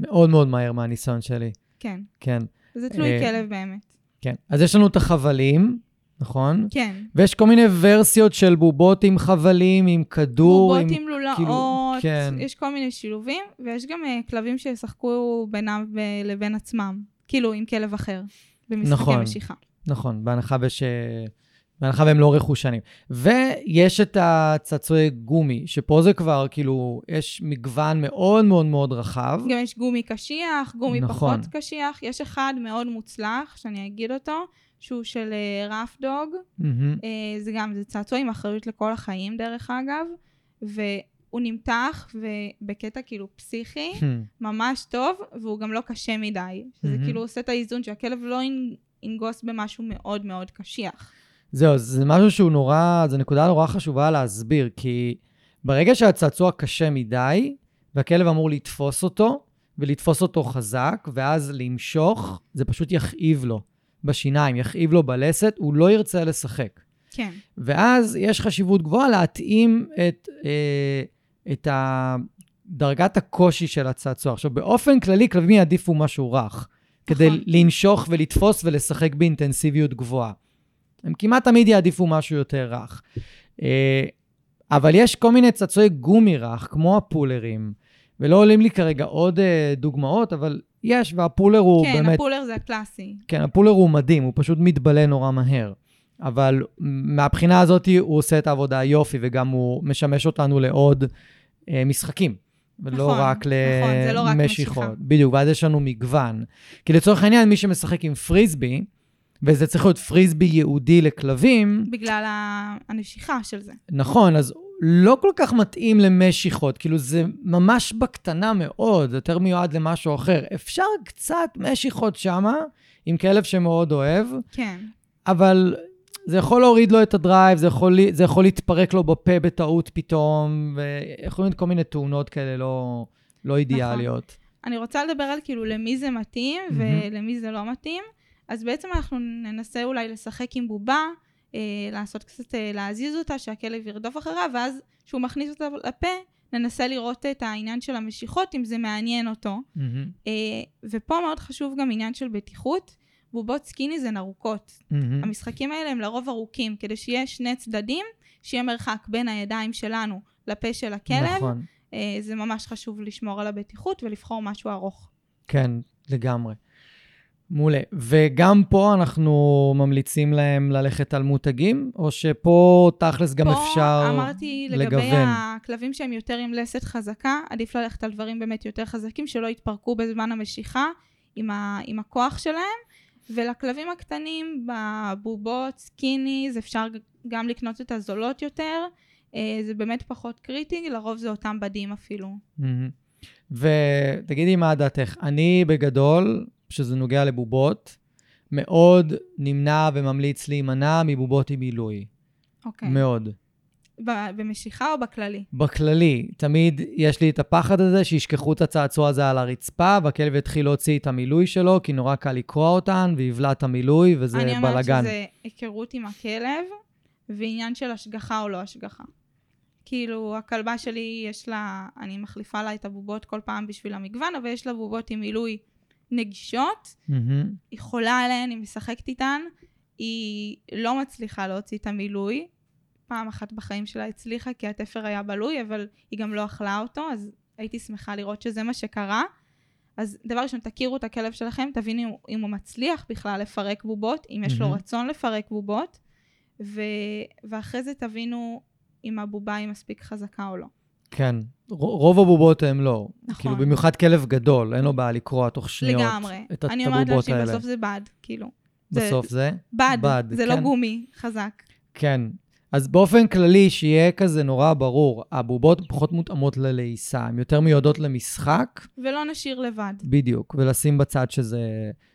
מאוד מאוד מהר מהניסיון שלי. כן, כן, זה תלוי אה, כלב באמת. כן. אז יש לנו את החבלים, נכון? כן. ויש כל מיני ורסיות של בובות עם חבלים, עם כדור, בובות עם... עם לולאות, כאילו, כן. יש כל מיני שילובים, ויש גם uh, כלבים שישחקו בינם ב- לבין עצמם, כאילו עם כלב אחר, במשחקי נכון. משיכה. נכון, בהנחה וש... בהנחה והם לא רכושנים. ויש את הצעצועי גומי, שפה זה כבר, כאילו, יש מגוון מאוד מאוד מאוד רחב. גם יש גומי קשיח, גומי נכון. פחות קשיח. יש אחד מאוד מוצלח, שאני אגיד אותו, שהוא של רף דוג. מהמם. אה, זה גם, זה צעצוע עם אחריות לכל החיים, דרך אגב. והוא נמתח, ובקטע כאילו פסיכי, ממש טוב, והוא גם לא קשה מדי. שזה מהמם. כאילו עושה את האיזון שהכלב לא ינ- ינגוס במשהו מאוד מאוד קשיח. זהו, זה משהו שהוא נורא, זו נקודה נורא חשובה להסביר, כי ברגע שהצעצוע קשה מדי, והכלב אמור לתפוס אותו, ולתפוס אותו חזק, ואז למשוך, זה פשוט יכאיב לו בשיניים, יכאיב לו בלסת, הוא לא ירצה לשחק. כן, ואז יש חשיבות גבוהה להתאים את, אה, את ה- דרגת הקושי של הצעצוע. עכשיו, באופן כללי, כלבים יעדיפו משהו רך, כדי נכון. לנשוך ולתפוס ולשחק באינטנסיביות גבוהה. הם כמעט תמיד יעדיפו משהו יותר רך. אה, אבל יש כל מיני צעצועי גומי רך, כמו הפולרים, ולא עולים לי כרגע עוד אה, דוגמאות, אבל יש, והפולר הוא כן, באמת... הפולר זה הקלאסי. כן, הפולר הוא מדהים, הוא פשוט מתבלה נורא מהר. אבל מהבחינה הזאת הוא עושה את העבודה יופי, וגם הוא משמש אותנו לעוד אה, משחקים. ולא נכון, רק נכון, לא רק למשיכות. משיכה. בדיוק, ואז יש לנו מגוון. כי לצורך העניין, מי שמשחק עם פריסבי, וזה צריך להיות פריסבי ייעודי לכלבים, בגלל הנשיכה של זה. נכון, אז לא כל כך מתאים למשיכות, כאילו זה ממש בקטנה מאוד, יותר מיועד למשהו אחר. אפשר קצת משיכות שמה, עם כלב שמאוד אוהב, כן. אבל זה יכול להוריד לו את הדרייב, זה יכול, זה יכול להתפרק לו בפה בטעות פתאום, ויכולים להיות כל מיני תאונות כאלה לא, לא אידיאליות. אני רוצה לדבר על כאילו למי זה מתאים. ולמי זה לא מתאים. אז בעצם אנחנו ננסה אולי לשחק עם בובה, אה, לעשות קצת, אה, להזיז אותה, שהכלב ירדוף אחריה, ואז כשהוא מכניס אותה לפה, ננסה לראות את העניין של המשיכות, אם זה מעניין אותו. מהמם, אה, ופה מאוד חשוב גם עניין של בטיחות. בובות סקיני זה ארוכות. מהמם. המשחקים האלה הם לרוב ארוכים, כדי שיהיה שני צדדים, שיהיה מרחק בין הידיים שלנו לפה של הכלב. נכון, אה, זה ממש חשוב לשמור על הבטיחות ולבחור משהו ארוך. כן, לגמרי. מעולה. וגם פה אנחנו ממליצים להם ללכת על מותגים, או שפה תכלס גם אפשר פה אמרתי לגבי לגוון? הכלבים שהם יותר עם לסת חזקה, עדיף ללכת על דברים באמת יותר חזקים, שלא יתפרקו בזמן המשיכה עם, ה, עם הכוח שלהם. ולכלבים הקטנים, בבובות, Skinneeez, אפשר גם לקנות את הזולות יותר. אה, זה באמת פחות קריטי, לרוב זה אותם בדים אפילו. מהמם. ותגידי מה דעתך, אני בגדול, שזה נוגע לבובות, מאוד נמנע וממליץ להימנע מבובות עם מילוי. אוקיי. מאוד. ב- במשיכה או בכללי? בכללי, תמיד יש לי את הפחד הזה שישכחו את הצעצוע הזה על הרצפה, והכלב יתחיל להוציא את המילוי שלו, כי נורא קל לקרוע אותן, ויבלע את המילוי, וזה אני אומרת בלאגן. שזה היכרות עם הכלב, ועניין של השגחה או לא השגחה. כאילו, הכלבה שלי, יש לה, אני מחליפה לה את הבובות כל פעם בשביל המגוון, אבל יש לה בובות עם מילוי נגישות, מהמם. היא חולה עליהן, היא משחקת איתן, היא לא מצליחה להוציא את המילוי. פעם אחת בחיים שלה הצליחה, כי התפר היה בלוי, אבל היא גם לא אכלה אותו, אז הייתי שמחה לראות שזה מה שקרה. אז דבר ראשון, תכירו את הכלב שלכם, תבינו אם, הוא מצליח בכלל לפרק בובות, אם יש לו מהמם. רצון לפרק בובות, ו... ואחרי זה תבינו אם הבובה היא מספיק חזקה או לא. כן. רוב הבובות הם לא. נכון. כאילו, במיוחד כלב גדול, אין לו בעיה לקרוע תוך שניות. לגמרי. את אני את אומרת הבובות לאנשים, האלה. בסוף זה בד, כאילו. זה- בסוף זה? בד, בד, זה לא כן. גומי חזק. כן. אז באופן כללי, שיהיה כזה נורא ברור, הבובות פחות מותאמות ללעיסה, הן יותר מיועדות למשחק, ולא נשאיר לבד. בדיוק, ולשים בצד שזה,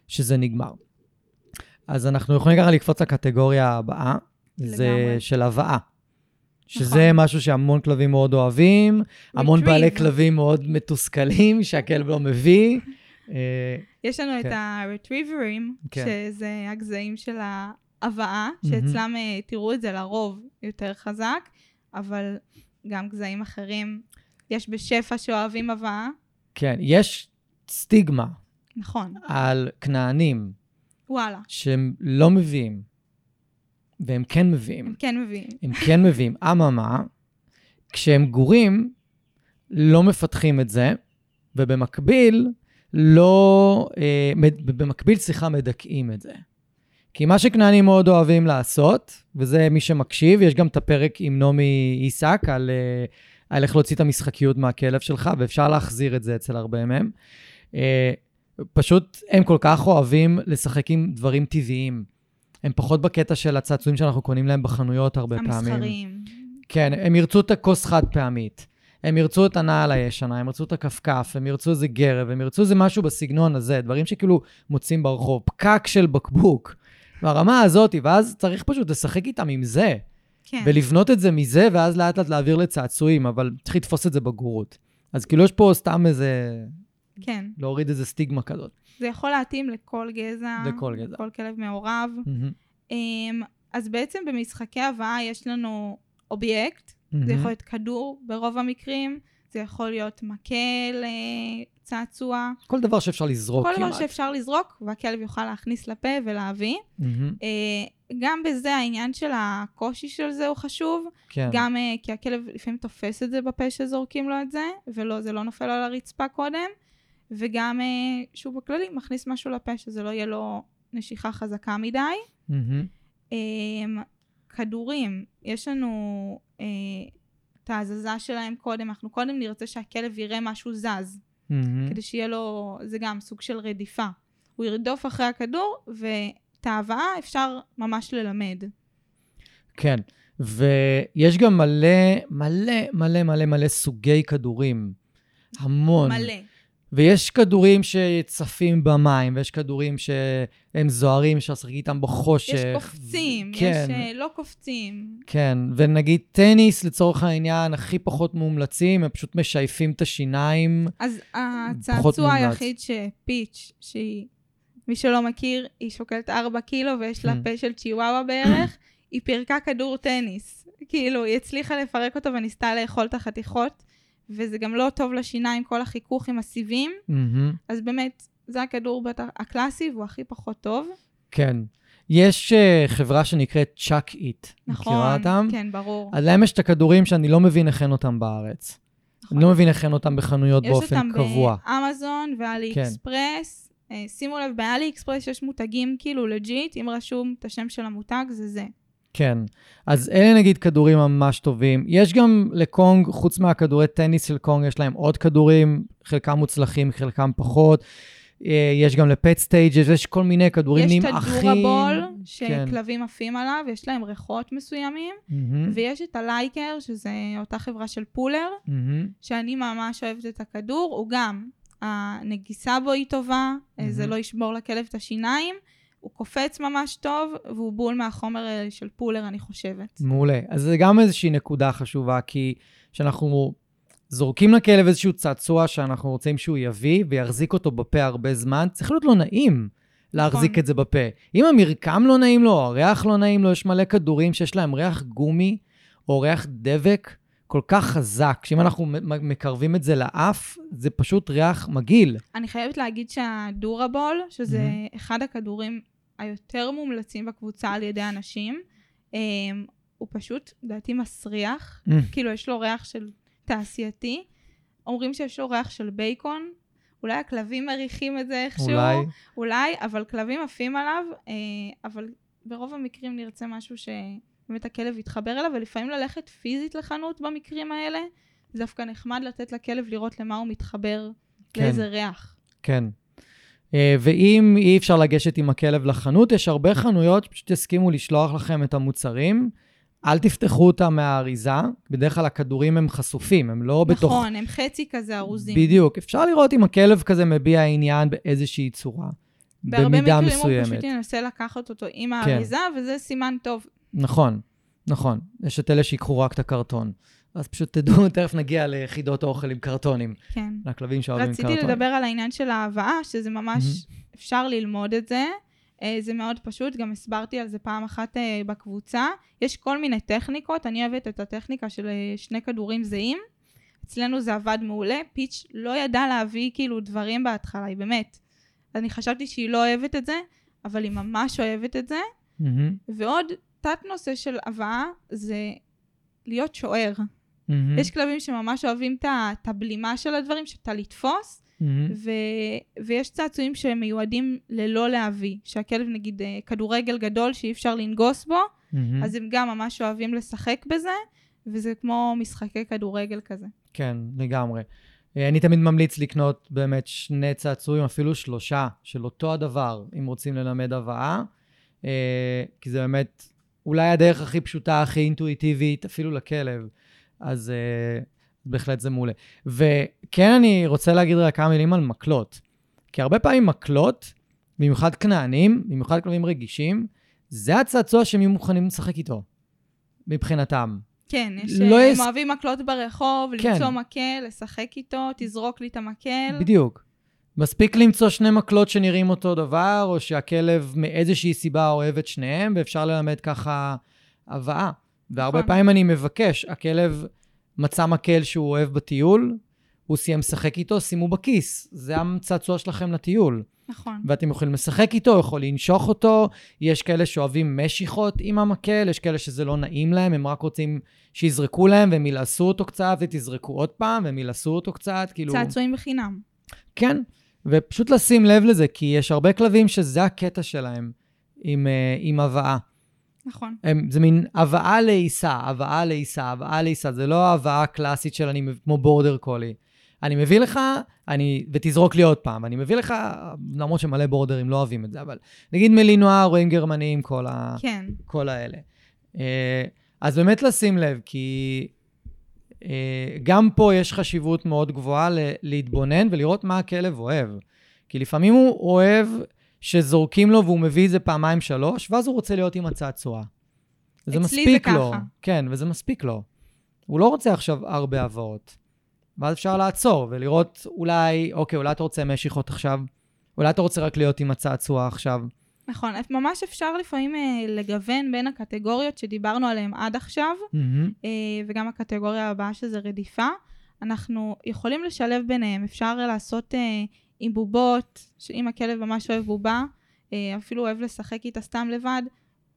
שזה נגמר. אז אנחנו יכולים ככה לקפוץ לקטגוריה הבאה, זה לגמרי. של הבאה. שזה נכון. משהו שהמון כלבים מאוד אוהבים, המון Retrieve. בעלי כלבים מאוד מתוסכלים, שהכלב לא מביא. אה, יש לנו את כן. ה-retrievering, כן. שזה הגזעים של ההבאה. שאצלם אה, תראו את זה לרוב יותר חזק, אבל גם גזעים אחרים, יש בשפע שאוהבים הבאה, כן, יש סטיגמה נכון, על כנענים וואלה, שהם לא מביאים, והם כן מביאים. הם כן מביאים. הם כן מביאים. אממה, כשהם גורים, לא מפתחים את זה, ובמקביל, לא... אה, במקביל, סליחה, מדכאים את זה. כי מה שכנענים מאוד אוהבים לעשות, וזה מי שמקשיב, יש גם את הפרק עם נעמי עיסק על, אה, על איך להוציא את המשחקיות מהכלב שלך, ואפשר להחזיר את זה אצל הרבה מהם. אה, פשוט הם כל כך אוהבים לשחק עם דברים טבעיים. הם פחות בקטע של הצעצועים שאנחנו קונים להם בחנויות הרבה פעמים. המסחריים. כן, הם ירצו את הכוס חד פעמית. הם ירצו את הנעל הישנה, הם ירצו את הכפכף, הם ירצו איזה גרב, הם ירצו איזה משהו בסגנון הזה, דברים שכאילו מוצאים ברחוב, פקק של בקבוק. ברמה הזאת, ואז צריך פשוט לשחק איתם עם זה, כן, ולבנות את זה מזה, ואז לאט לאט להעביר לצעצועים, אבל צריך לתפוס את זה בגרות. אז כאילו יש פה סתם איזה, כן. להוריד איזה סטיגמה כזאת. זה יכול להתאים לכל גזע, לכל גזע. לכל כלב מעורב. אמ, אז בעצם במשחקי הבאה יש לנו אובייקט, זה יכול להיות כדור ברוב המקרים, זה יכול להיות מקל, אה, צעצוע, כל דבר שאפשר לזרוק כל כמעט. דבר שאפשר לזרוק והכלב יוכל להכניס לפה ולהביא. אה, גם בזה העניין של הקושי של זה הוא חשוב, כן. גם אה, כי הכלב לפעמים תופס את זה בפה שזורקים לו את זה, ולא, זה לא נופל על הרצפה קודם, וגם אה, שהוא בכללי מכניס משהו לפה, שזה לא יהיה לו נשיכה חזקה מדי. מהמם. אמ, כדורים, יש לנו אה, את ההזזה שלהם קודם, אנחנו קודם נרצה שהכלב יראה משהו זז, מהמם. כדי שיהיה לו, זה גם סוג של רדיפה. הוא ירדוף אחרי הכדור, ואת ההבאה אפשר ממש ללמד. כן, ויש גם מלא, מלא, מלא, מלא, מלא סוגי כדורים. המון. מלא. ויש כדורים שצפים במים, ויש כדורים שהם זוהרים, אפשר לשחק איתם בחושך. יש קופצים, כן, יש אה, לא קופצים. כן, ונגיד טניס, לצורך העניין, הכי פחות מומלצים, הם פשוט משייפים את השיניים. אז הצעצוע. היחיד שפיץ', שהיא, מי שלא מכיר, היא שוקלת 4 קילו ויש לה Hmm. פה של צ'יוואווה בערך, היא פירקה כדור טניס. כאילו, היא הצליחה לפרק אותו וניסתה לאכול את החתיכות, וזה גם לא טוב לשיניים, כל החיכוך עם הסיבים, מהמם. אז באמת, זה הכדור בטח הקלאסי והוא הכי פחות טוב. כן. יש uh, חברה שנקראת צ'אק איט. נכון, מכירה אותם? כן, ברור. אז להם יש את הכדורים שאני לא מבין איך אין אותם בארץ. נכון. אני לא מבין איך אין אותם בחנויות יש באופן אותם קבוע. באמזון ו Ali כן. אקספרס. אה, שימו לב, ב AliExpress יש מותגים כאילו legit, אם רשום את השם של המותג, זה זה. כן. אז אלה נגיד כדורים ממש טובים. יש גם ל Kong, חוץ מהכדורי טניס של Kong, יש להם עוד כדורים, חלקם מוצלחים, חלקם פחות. אה, יש גם ל Petstages, יש כל מיני כדורים יש נהיים את. הדורבול, כן. שכלבים עפים עליו, יש להם ריחות מסוימים, מהמם, ויש את ה Liker, שזה אותה חברה של פולר, מהמם, שאני ממש אוהבת את הכדור, הוא גם, הנגיסה בו היא טובה, אה, זה. לא ישבור לכלב את השיניים, הוא קופץ ממש טוב, והוא בול מהחומר אה, של פולר, אני חושבת. מעולה. אז זה גם איזושהי נקודה חשובה, כי כשאנחנו זורקים לכלב איזשהו צעצוע שאנחנו רוצים שהוא יביא ויחזיק אותו בפה הרבה זמן, צריך להיות לו נעים להחזיק נכון. את זה בפה. אם המרקם לא נעים לו, או הריח לא נעים לו, יש מלא כדורים שיש להם ריח גומי או ריח דבק כל כך חזק, שאם אנחנו מקרבים את זה לאף, זה פשוט ריח מגעיל. אני חייבת להגיד שהדורבול, שזה מהמם. אחד הכדורים היותר מומלצים בקבוצה על ידי אנשים, אמ, הוא פשוט, לדעתי, מסריח. Mm. כאילו, יש לו ריח של תעשייתי. אומרים שיש לו ריח של בייקון. אולי הכלבים מריחים את זה איכשהו. אולי. אולי, אבל כלבים עפים עליו, אה, אבל ברוב המקרים נרצה משהו שבאמת הכלב יתחבר אליו, ולפעמים ללכת פיזית לחנות במקרים האלה, זה דווקא נחמד לתת לכלב לראות למה הוא מתחבר, כן. לאיזה ריח. כן. אה, ואם אי אפשר לגשת עם הכלב לחנות, יש הרבה חנויות שפשוט יסכימו לשלוח לכם את המוצרים. אל תפתחו אותם מהאריזה, בדרך כלל הכדורים הם חשופים, הם לא בתוך... נכון, הם חצי כזה ארוזים. בדיוק. אפשר לראות אם הכלב כזה מביע עניין באיזושהי צורה. בהרבה במידה מקרים מסוימת. הוא פשוט ינסה לקחת אותו עם האריזה, וזה סימן טוב. נכון, נכון. יש את אלה שיקחו רק את הקרטון. אז פשוט תדעו, תכף נגיע ליחידות האוכל עם קרטונים. כן. לכלבים שאוהבים קרטונים. רציתי לדבר על העניין של ההבאה, שזה ממש, אפשר ללמוד את זה. אה, זה מאוד פשוט, גם הסברתי על זה פעם אחת אה, בקבוצה. יש כל מיני טכניקות, אני אוהבת את הטכניקה של אה, שני כדורים זהים. אצלנו זה עבד מעולה, פיץ' לא ידעה להביא כאילו דברים בהתחלה, היא באמת. אני חשבתי שהיא לא אוהבת את זה, אבל היא ממש אוהבת את זה. מהמם, ועוד תת נושא של הבאה זה להיות שוער. מהמם, יש כלבים שממש אוהבים את הבלימה של הדברים, שאתה לתפוס, מהמם. ו- ויש צעצועים שמיועדים ללא להביא, שהכלב נגיד אה, כדורגל גדול שאי אפשר לנגוס בו, מהמם. אז הם גם ממש אוהבים לשחק בזה, וזה כמו משחקי כדורגל כזה. כן, לגמרי. אה, אני תמיד ממליץ לקנות באמת שני צעצועים, אפילו שלושה, של אותו הדבר, אם רוצים ללמד הבאה, אה, כי זה באמת אולי הדרך הכי פשוטה, הכי אינטואיטיבית, אפילו לכלב. אז אה, בהחלט זה מעולה. וכן, אני רוצה להגיד רק כמה מילים על מקלות. כי הרבה פעמים מקלות, במיוחד כנענים, במיוחד כלבים רגישים, זה הצעצוע שהם יהיו מוכנים לשחק איתו, מבחינתם. כן, יש, לא יש- הם אוהבים מקלות ברחוב, כן. למצוא מקל, לשחק איתו, תזרוק לי את המקל. בדיוק. מספיק למצוא שני מקלות שנראים אותו דבר, או שהכלב מאיזושהי סיבה אוהב את שניהם, ואפשר ללמד ככה הבאה. והרבה נכון. פעמים אני מבקש, הכלב מצא מקל שהוא אוהב בטיול, הוא סיים לשחק איתו, שימו בכיס. זה הצעצוע שלכם לטיול. נכון. ואתם יכולים לשחק איתו, יכול לנשוך אותו. יש כאלה שאוהבים משיכות עם המקל, יש כאלה שזה לא נעים להם, הם רק רוצים שיזרקו להם, והם ילעסו אותו קצת, ותזרקו עוד פעם, והם ילעסו אותו קצת, כאילו... צעצועים בחינם. כן, ופשוט לשים לב לזה, כי יש הרבה כלבים שזה הקטע שלהם עם, uh, עם הבאה. נכון. הם, זה מין הבאה לעיסה, הבאה לעיסה, הבאה לעיסה. זה לא ההבאה הקלאסית של אני, כמו בורדר קולי. אני מביא לך, אני, ותזרוק לי עוד פעם. אני מביא לך, למרות שמלא בורדרים לא אוהבים את זה, אבל נגיד מלינואר, רואים גרמנים, כל, ה, כן. כל האלה. אה, אז באמת לשים לב, כי אה, גם פה יש חשיבות מאוד גבוהה להתבונן ולראות מה הכלב אוהב. כי לפעמים הוא אוהב שזורקים לו והוא מביא את זה פעמיים שלוש, ואז הוא רוצה להיות עם הצעצוע. וזה אצלי מספיק זה לו. ככה. כן, וזה מספיק לו. הוא לא רוצה עכשיו הרבה הבאות. ואז אפשר לעצור ולראות אולי, אוקיי, אולי אתה רוצה משיכות עכשיו, אולי אתה רוצה רק להיות עם הצעצוע עכשיו. נכון. ממש אפשר לפעמים אה, לגוון בין הקטגוריות שדיברנו עליהן עד עכשיו, מהמם. אה, וגם הקטגוריה הבאה שזה רדיפה. אנחנו יכולים לשלב ביניהם, אפשר לעשות אה, עם בובות, שאם הכלב ממש אוהב בובה, אה, אפילו אוהב לשחק איתה סתם לבד,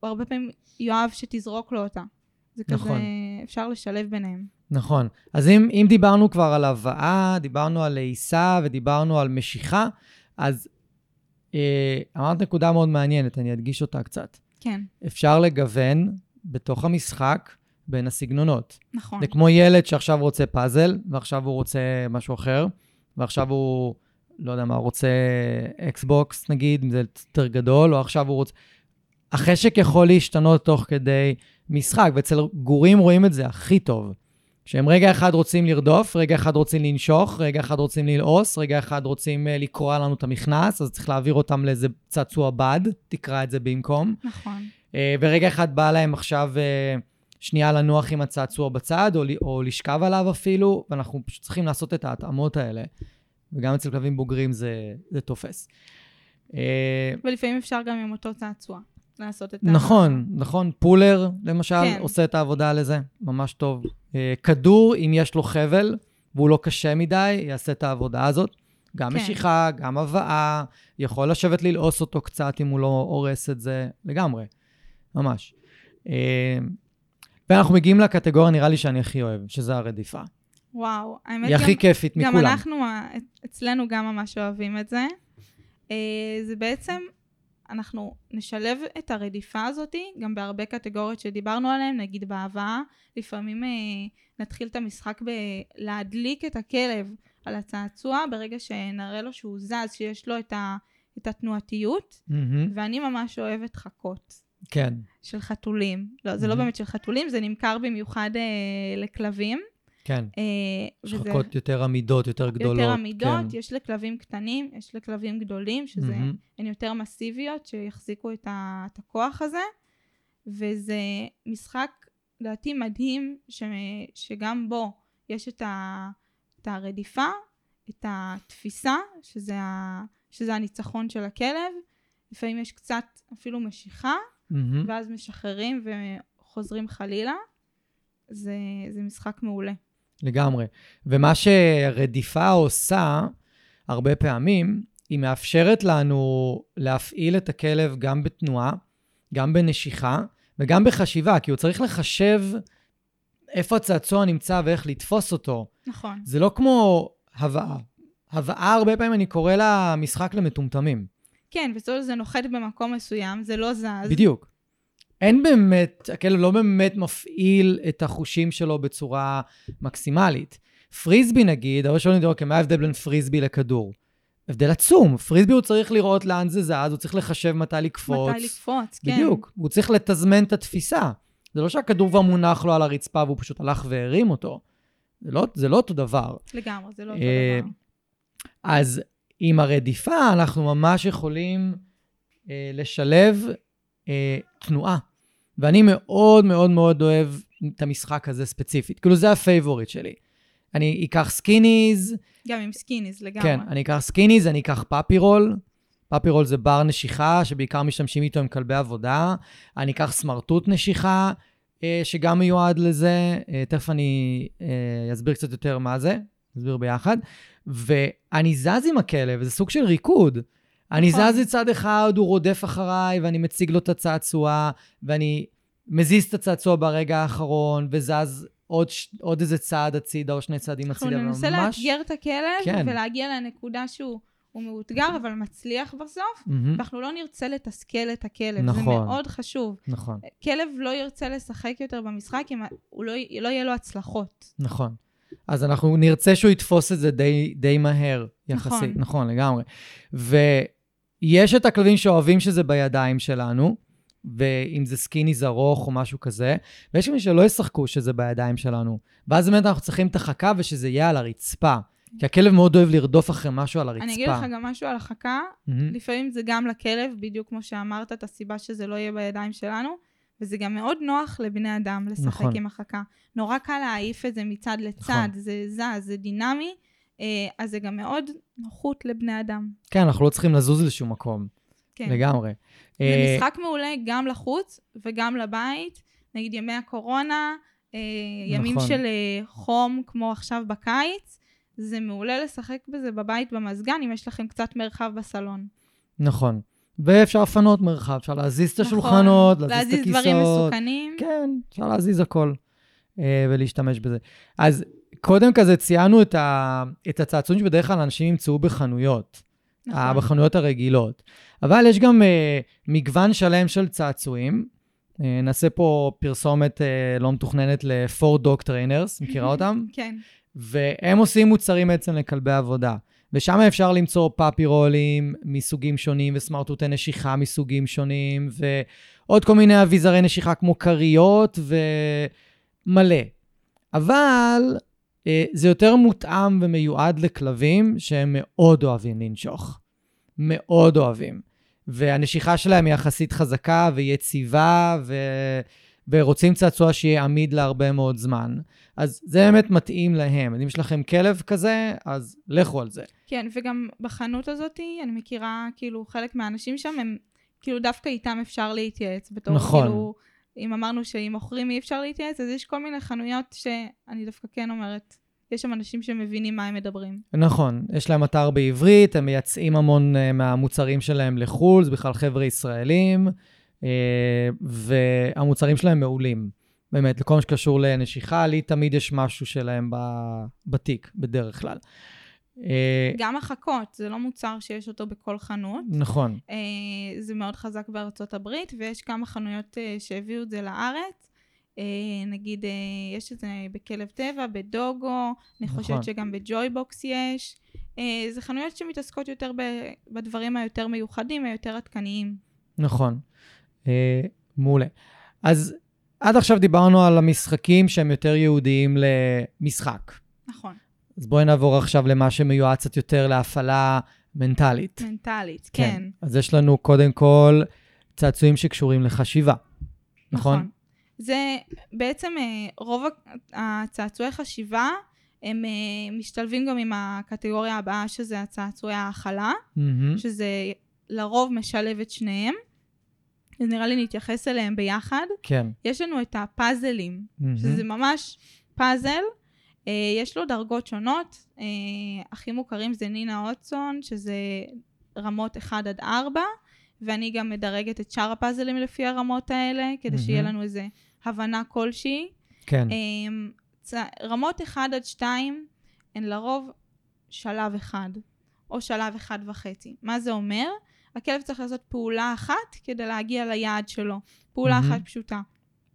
הוא הרבה פעמים יאהב שתזרוק לו אותה. זה נכון. כזה, אפשר לשלב ביניהם. נכון. אז אם, אם דיברנו כבר על הבאה, דיברנו על לעיסה ודיברנו על משיכה, אז אה, אמרת נקודה מאוד מעניינת, אני אדגיש אותה קצת. כן, אפשר לגוון בתוך המשחק בין הסגנונות. נכון. זה כמו ילד שעכשיו רוצה פאזל, ועכשיו הוא רוצה משהו אחר, ועכשיו הוא, לא יודע מה, רוצה אקסבוקס נגיד, אם זה יותר גדול, או עכשיו הוא רוצה... החשק יכול להשתנות תוך כדי משחק, ואצל גורים רואים את זה הכי טוב. שהם רגע אחד רוצים לרדוף, רגע אחד רוצים לנשוך, רגע אחד רוצים ללעוס, רגע אחד רוצים uh, לקרוע לנו את המכנס, אז צריך להעביר אותם לאיזה צעצוע בד, תקרא את זה במקום. נכון. Uh, ורגע אחד בא להם עכשיו uh, שנייה לנוח עם הצעצוע בצד, או, או לשכב עליו אפילו, ואנחנו פשוט צריכים לעשות את ההתאמות האלה. וגם אצל כלבים בוגרים זה, זה תופס. ולפעמים אפשר גם עם אותו צעצוע. לעשות את נכון, ה... נכון. פולר, למשל, כן. עושה את העבודה לזה, ממש טוב. אה, כדור, אם יש לו חבל, והוא לא קשה מדי, יעשה את העבודה הזאת. גם כן. משיכה, גם הבאה, יכול לשבת ללעוס אותו קצת אם הוא לא הורס את זה, לגמרי, ממש. אה, ואנחנו מגיעים לקטגוריה, נראה לי שאני הכי אוהב, שזה הרדיפה. וואו, האמת היא הכי כיפית מכולם. גם אנחנו, אצלנו גם ממש אוהבים את זה. אה, זה בעצם אנחנו נשלב את הרדיפה הזאתי גם בהרבה קטגוריות שדיברנו עליהן, נגיד בהבאה, לפעמים אה, נתחיל את המשחק בלהדליק את הכלב על הצעצוע ברגע שנראה לו שהוא זז, שיש לו את, ה, את התנועתיות, mm-hmm. ואני ממש אוהבת חכות. כן. של חתולים. לא, זה mm-hmm. לא באמת של חתולים, זה נמכר במיוחד אה, לכלבים. כן. אה, שחקות וזה... יותר עמידות, יותר גדולות. יותר עמידות, כן. יש לכלבים קטנים, יש לכלבים גדולים, שזה, mm-hmm. הן יותר מסיביות, שיחזיקו את, ה, את הכוח הזה. וזה משחק, לדעתי, מדהים, ש, שגם בו יש את, ה, את הרדיפה, את התפיסה, שזה, ה, שזה הניצחון של הכלב. לפעמים יש קצת אפילו משיכה, mm-hmm. ואז משחררים וחוזרים חלילה. זה, זה משחק מעולה. לגמרי. ומה שרדיפה עושה, הרבה פעמים, היא מאפשרת לנו להפעיל את הכלב גם בתנועה, גם בנשיכה וגם בחשיבה, כי הוא צריך לחשב איפה הצעצוע נמצא ואיך לתפוס אותו. נכון. זה לא כמו הבאה. הבאה, הרבה פעמים אני קורא לה משחק למטומטמים. כן, בסופו זה נוחת במקום מסוים, זה לא זז. בדיוק. אין באמת, הכלב לא באמת מפעיל את החושים שלו בצורה מקסימלית. פריסבי נגיד, אבל שואלים אותי, אוקיי, מה ההבדל בין פריסבי לכדור? הבדל עצום. פריסבי הוא צריך לראות לאן זה זז, הוא צריך לחשב מתי לקפוץ. מתי לקפוץ, כן. בדיוק. הוא צריך לתזמן את התפיסה. זה לא שהכדור כבר מונח לו על הרצפה והוא פשוט הלך והרים אותו. זה לא, זה לא אותו דבר. לגמרי, זה לא אותו אה, דבר. אז עם הרדיפה אנחנו ממש יכולים אה, לשלב אה, תנועה. ואני מאוד מאוד מאוד אוהב את המשחק הזה ספציפית. כאילו, זה ה favorite שלי. אני אקח Skinneeez. גם עם Skinneeez, לגמרי. כן, אני אקח Skinneeez, אני אקח puppy roll. puppy roll זה בר נשיכה, שבעיקר משתמשים איתו עם כלבי עבודה. אני אקח סמרטוט נשיכה, אה, שגם מיועד לזה. אה, תכף אני אה, אסביר קצת יותר מה זה, נסביר ביחד. ואני זז עם הכלב, זה סוג של ריקוד. אני נכון. זז לצד אחד, הוא רודף אחריי, ואני מציג לו את הצעצוע, ואני מזיז את הצעצוע ברגע האחרון, וזז עוד, עוד איזה צעד הצידה, או שני צעדים הצידה. אנחנו ננסה ממש... לאתגר את הכלב, כן. ולהגיע לנקודה שהוא... הוא מאותגר, אבל מצליח בסוף, mm-hmm. ואנחנו לא נרצה לתסכל את הכלב. נכון. זה מאוד חשוב. נכון. כלב לא ירצה לשחק יותר במשחק אם הוא לא, לא יהיה לו הצלחות. נכון. אז אנחנו נרצה שהוא יתפוס את זה די, די מהר, יחסית. נכון. נכון, לגמרי. ו... יש את הכלבים שאוהבים שזה בידיים שלנו, ואם זה Skinneeez ארוך או משהו כזה, ויש מי שלא ישחקו שזה בידיים שלנו. ואז באמת אנחנו צריכים את החכה ושזה יהיה על הרצפה. כי הכלב מאוד אוהב לרדוף אחרי משהו על הרצפה. אני אגיד לך גם משהו על החכה, mm-hmm. לפעמים זה גם לכלב, בדיוק כמו שאמרת, את הסיבה שזה לא יהיה בידיים שלנו, וזה גם מאוד נוח לבני אדם לשחק נכון. עם החכה. נורא קל להעיף את זה מצד לצד, נכון. זה זז, זה דינמי, אז זה גם מאוד נוחות לבני אדם. כן, אנחנו לא צריכים לזוז לשום מקום. כן. לגמרי. זה אה, משחק מעולה גם לחוץ וגם לבית. נגיד ימי הקורונה, אה, ימים נכון. של חום כמו עכשיו בקיץ, זה מעולה לשחק בזה בבית במזגן, אם יש לכם קצת מרחב בסלון. נכון. ואפשר לפנות מרחב, אפשר להזיז את נכון. השולחנות, נכון, להזיז את הכיסאות. להזיז דברים מסוכנים. כן, אפשר להזיז הכל ולהשתמש בזה. אז קודם כזה ציינו את, ה, את הצעצועים שבדרך כלל אנשים ימצאו בחנויות, נכון. בחנויות הרגילות. אבל יש גם uh, מגוון שלם של צעצועים. Uh, נעשה פה פרסומת uh, לא מתוכננת ל-4 Dog Trainers, מכירה אותם? כן. והם עושים מוצרים בעצם לכלבי עבודה. ושם אפשר למצוא פאפי רולים מסוגים שונים וסמרטוטי נשיכה מסוגים שונים, ועוד כל מיני אביזרי נשיכה כמו כריות ומלא. אבל אה, זה יותר מותאם ומיועד לכלבים שהם מאוד אוהבים לנשוך. מאוד אוהבים. והנשיכה שלהם היא יחסית חזקה ויציבה, ו... ורוצים צעצוע שיהיה עמיד להרבה מאוד זמן. אז זה באמת מתאים להם. אם יש לכם כלב כזה, אז לכו על זה. כן, וגם בחנות הזאת, אני מכירה, כאילו, חלק מהאנשים שם, הם, כאילו, דווקא איתם אפשר להתייעץ. בתור, נכון. כאילו, אם אמרנו שעם מוכרים אי אפשר להתייעץ, אז יש כל מיני חנויות שאני דווקא כן אומרת, יש שם אנשים שמבינים מה הם מדברים. נכון, יש להם אתר בעברית, הם מייצאים המון uh, מהמוצרים שלהם לחו"ל, זה בכלל חבר'ה ישראלים, uh, והמוצרים שלהם מעולים. באמת, לכל מה שקשור לנשיכה, לי תמיד יש משהו שלהם בתיק, בדרך כלל. Uh, גם החכות, זה לא מוצר שיש אותו בכל חנות. נכון, אה, זה מאוד חזק בארצות הברית, ויש כמה חנויות אה, שהביאו את זה לארץ. אה, נגיד, אה, יש את זה בכלב טבע, בדוגו, אני נכון. חושבת שגם ב Joy-Box יש. אה, זה חנויות שמתעסקות יותר בדברים היותר מיוחדים, היותר עדכניים. נכון. מעולה. אז עד עכשיו דיברנו על המשחקים שהם יותר ייעודיים למשחק. נכון, אז בואי נעבור עכשיו למה שמיועד קצת יותר להפעלה מנטלית. מנטלית, כן. אז יש לנו קודם כל צעצועים שקשורים לחשיבה, נכון? זה בעצם אה, רוב הצעצועי חשיבה, הם אה, משתלבים גם עם הקטגוריה הבאה, שזה הצעצועי ההכלה. מהמם. שזה לרוב משלב את שניהם. אז נראה לי נתייחס אליהם ביחד. כן. יש לנו את הפאזלים, מהמם. שזה ממש פאזל. אה, יש לו דרגות שונות. אה, הכי מוכרים זה נינה אוטסון, שזה רמות 1 עד 4, ואני גם מדרגת את שאר הפאזלים לפי הרמות האלה, כדי שיהיה מהמם. לנו איזה הבנה כלשהי. כן. צ- רמות 1 עד 2 הן לרוב שלב אחד, או שלב אחד וחצי. מה זה אומר? הכלב צריך לעשות פעולה אחת כדי להגיע ליעד שלו. פעולה מהמם. אחת פשוטה.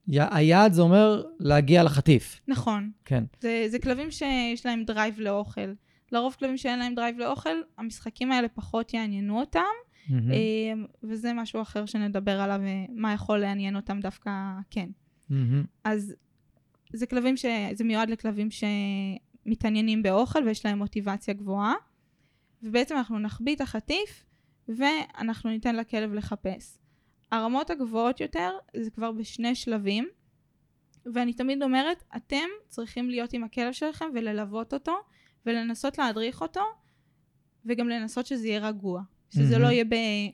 היעד זה אומר להגיע לחטיף. נכון. כן. זה, זה כלבים שיש להם drive לאוכל. לרוב כלבים שאין להם drive לאוכל, המשחקים האלה פחות יעניינו אותם. אמ, וזה משהו אחר שנדבר עליו, אה, מה יכול לעניין אותם דווקא כן. מהמם. אז זה כלבים ש... זה מיועד לכלבים שמתעניינים באוכל ויש להם מוטיבציה גבוהה. ובעצם אנחנו נחביא את החטיף ואנחנו ניתן לכלב לחפש. הרמות הגבוהות יותר זה כבר בשני שלבים, ואני תמיד אומרת, אתם צריכים להיות עם הכלב שלכם וללוות אותו, ולנסות להדריך אותו, וגם לנסות שזה יהיה רגוע. שזה. לא יהיה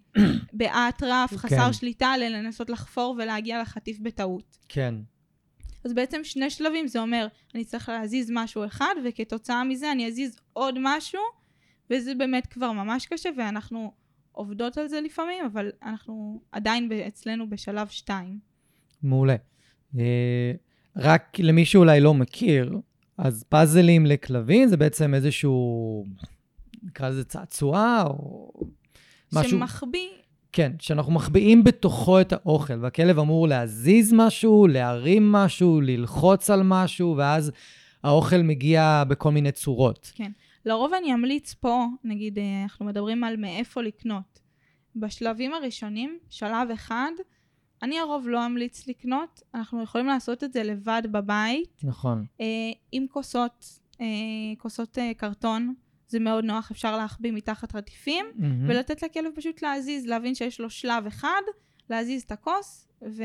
באטרף, חסר כן. שליטה, אלא לנסות לחפור ולהגיע לחטיף בטעות. כן. אז בעצם שני שלבים, זה אומר, אני צריך להזיז משהו אחד, וכתוצאה מזה אני אזיז עוד משהו, וזה באמת כבר ממש קשה, ואנחנו עובדות על זה לפעמים, אבל אנחנו עדיין אצלנו בשלב שתיים. מעולה. אה, רק למי שאולי לא מכיר, אז פאזלים לכלבים זה בעצם איזשהו, נקרא לזה צעצוע, או משהו... שמחביא, כן, שאנחנו מחביאים בתוכו את האוכל, והכלב אמור להזיז משהו, להרים משהו, ללחוץ על משהו, ואז האוכל מגיע בכל מיני צורות. לרוב אני אמליץ פה, נגיד, אה, אנחנו מדברים על מאיפה לקנות. בשלבים הראשונים, שלב אחד, אני הרוב לא אמליץ לקנות, אנחנו יכולים לעשות את זה לבד בבית, נכון. אה, עם כוסות, אה, כוסות אה, קרטון, זה מאוד נוח, אפשר להחביא מתחת רטיפים, מהמם. ולתת לכלב פשוט להזיז, להבין שיש לו שלב אחד, להזיז את הכוס, ו...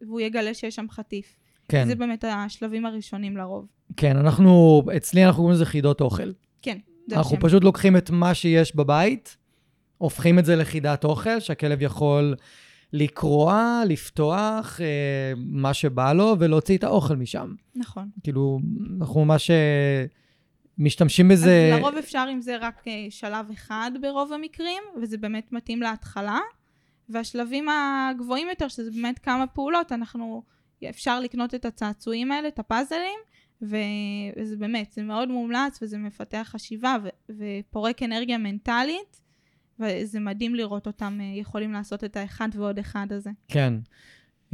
והוא יגלה שיש שם חטיף. כן, זה באמת השלבים הראשונים לרוב. כן, אנחנו, אצלי אנחנו קוראים לזה חידות אוכל. כן, זה אנחנו השם. פשוט לוקחים את מה שיש בבית, הופכים את זה לחידת אוכל, שהכלב יכול לקרוע, לפתוח, אה, מה שבא לו, ולהוציא את האוכל משם. נכון. כאילו, אנחנו ממש אה, משתמשים בזה... אז לרוב אפשר עם זה רק אה, שלב אחד ברוב המקרים, וזה באמת מתאים להתחלה. והשלבים הגבוהים יותר, שזה באמת כמה פעולות, אנחנו, אפשר לקנות את הצעצועים האלה, את הפאזלים, וזה באמת, זה מאוד מומלץ וזה מפתח חשיבה ו- ופורק אנרגיה מנטלית, וזה מדהים לראות אותם אה, יכולים לעשות את האחד ועוד אחד הזה. כן.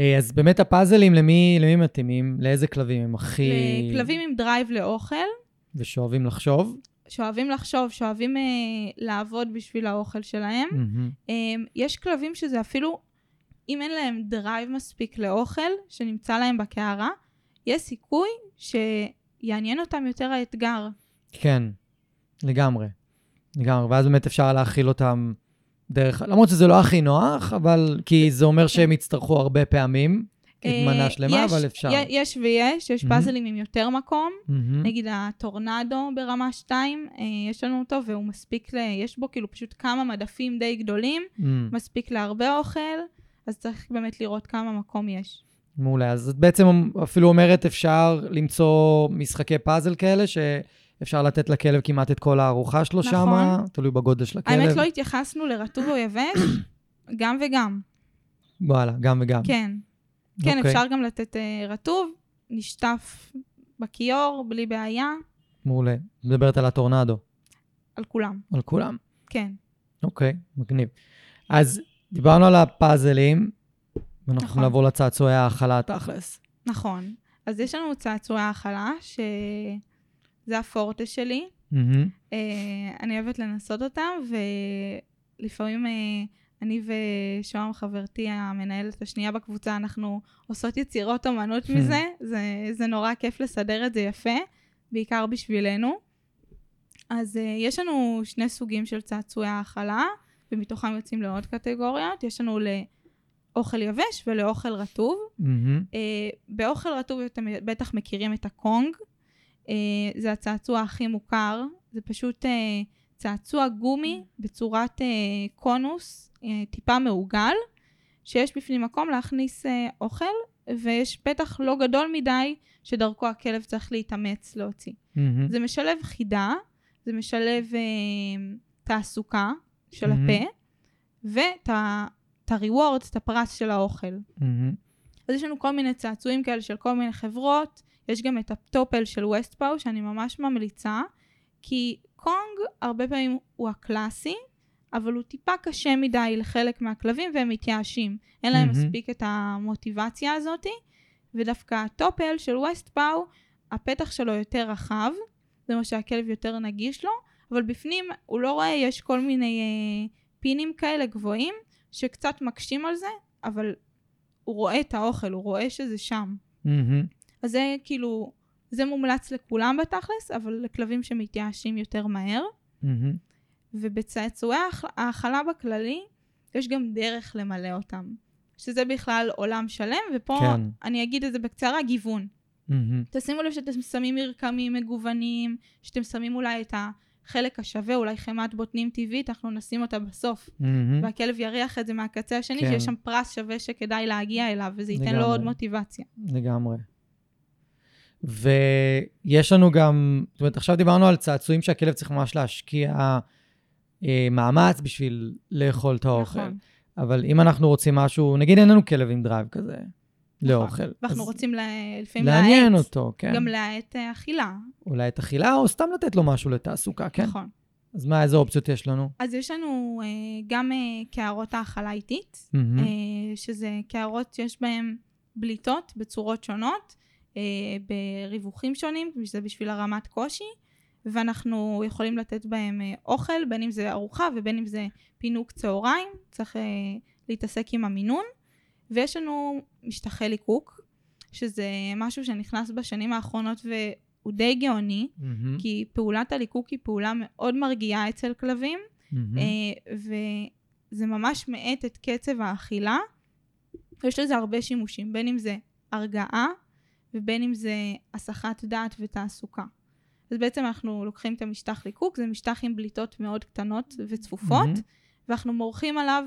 אה, אז באמת הפאזלים, למי, למי מתאימים? לאיזה כלבים הם הכי... כלבים עם drive לאוכל, ושאוהבים לחשוב? שאוהבים לחשוב, שאוהבים אה, לעבוד בשביל האוכל שלהם. מהמם. Um, יש כלבים שזה אפילו, אם אין להם drive מספיק לאוכל שנמצא להם בקערה, יש סיכוי שיעניין אותם יותר האתגר. כן, לגמרי. לגמרי. ואז באמת אפשר להאכיל אותם דרך, למרות שזה לא הכי נוח, אבל כי זה אומר שהם יצטרכו הרבה פעמים, אה, מנה שלמה, יש- אבל אפשר. יש ויש, יש מהמם. פאזלים עם יותר מקום. מהמם. נגיד הטורנדו ברמה 2, אה, יש לנו אותו והוא מספיק, ל... יש בו כאילו פשוט כמה מדפים די גדולים, מהמם. מספיק להרבה אוכל, אז צריך באמת לראות כמה מקום יש. מעולה. אז את בעצם אפילו אומרת, אפשר למצוא משחקי פאזל כאלה, שאפשר לתת לכלב כמעט את כל הארוחה שלו נכון. שם, תלוי בגודל של הכלב. האמת לא התייחסנו לרטוב או יבש, גם וגם, וואלה, גם וגם. כן. כן, אוקיי. אפשר גם לתת אה, רטוב, נשטף בכיור, בלי בעיה, מעולה. מדברת על הטורנדו, על כולם, על כולם. כן. אוקיי, מגניב. אז דיברנו על הפאזלים, ואנחנו נכון. לעבור לצעצועי ההאכלה תכלס. נכון. אז יש לנו צעצועי האכלה, שזה הפורטה שלי. מהמם. אה, אני אוהבת לנסות אותם, ולפעמים אה, אני ושוהם, חברתי המנהלת השנייה בקבוצה, אנחנו עושות יצירות אומנות מזה. זה, זה נורא כיף לסדר את זה יפה, בעיקר בשבילנו. אז אה, יש לנו שני סוגים של צעצועי האכלה, ומתוכם יוצאים לעוד קטגוריות. יש לנו לאוכל יבש ולאוכל רטוב. מהמם. אה, באוכל רטוב אתם בטח מכירים את הקונג. אה, זה הצעצוע הכי מוכר. זה פשוט אה, צעצוע גומי בצורת אה, קונוס, אה, טיפה מעוגל, שיש בפנים מקום להכניס אה, אוכל, ויש פתח לא גדול מדי שדרכו הכלב צריך להתאמץ להוציא. מהמם. זה משלב חידה, זה משלב אה, תעסוקה של מהמם. הפה, ואת את ה-rewards, את הפרס של האוכל. אז יש לנו כל מיני צעצועים כאלה של כל מיני חברות. יש גם את הטופל של ווסטפאו, שאני ממש ממליצה, כי קונג הרבה פעמים הוא הקלאסי, אבל הוא טיפה קשה מדי לחלק מהכלבים והם מתייאשים. אין להם. מספיק את המוטיבציה הזאתי, ודווקא הטופל של ווסטפאו, הפתח שלו יותר רחב, זה אומר שהכלב יותר נגיש לו, אבל בפנים הוא לא רואה, יש כל מיני אה, פינים כאלה גבוהים, שקצת מקשים על זה, אבל הוא רואה את האוכל, הוא רואה שזה שם. מהמם. אז זה כאילו, זה מומלץ לכולם בתכלס, אבל לכלבים שמתייאשים יותר מהר. מהמם. ובצעצועי האכ- האכלה בכללי, יש גם דרך למלא אותם. שזה בכלל עולם שלם, ופה כן. אני אגיד את זה בקצרה, גיוון. מהמם. תשימו לב שאתם שמים מרקמים מגוונים, שאתם שמים אולי את החלק השווה, אולי חמאת בוטנים טבעית, אנחנו נשים אותה בסוף. מהמם. והכלב יריח את זה מהקצה השני, כן. שיש שם פרס שווה שכדאי להגיע אליו, וזה ייתן לו לגמרי. עוד מוטיבציה. לגמרי. ויש לנו גם, זאת אומרת, עכשיו דיברנו על צעצועים שהכלב צריך ממש להשקיע אה, מאמץ בשביל לאכול את האוכל. נכון. אבל אם אנחנו רוצים משהו, נגיד אין לנו כלב עם drive כזה לאוכל. ואנחנו אז רוצים לה- לפעמים לעניין להאט, אותו, כן. גם להאט אכילה. אולי את אכילה, או סתם לתת לו משהו לתעסוקה, כן? נכון. אז מה, איזה אופציות יש לנו? אז יש לנו אה, גם אה, קערות האכלה איטית, מהמם. אה, שזה קערות שיש בהן בליטות בצורות שונות, אה, בריווחים שונים, שזה בשביל הרמת קושי, ואנחנו יכולים לתת בהם אה, אוכל, בין אם זה ארוחה ובין אם זה פינוק צהריים, צריך אה, להתעסק עם המינון. ויש לנו משטחי ליקוק, שזה משהו שנכנס בשנים האחרונות והוא די גאוני, מהמם. כי פעולת הליקוק היא פעולה מאוד מרגיעה אצל כלבים. אה, וזה ממש מאט את קצב האכילה. יש לזה הרבה שימושים, בין אם זה הרגעה ובין אם זה הסחת דעת ותעסוקה. אז בעצם אנחנו לוקחים את המשטח ליקוק, זה משטח עם בליטות מאוד קטנות וצפופות, מהמם. ואנחנו מורחים עליו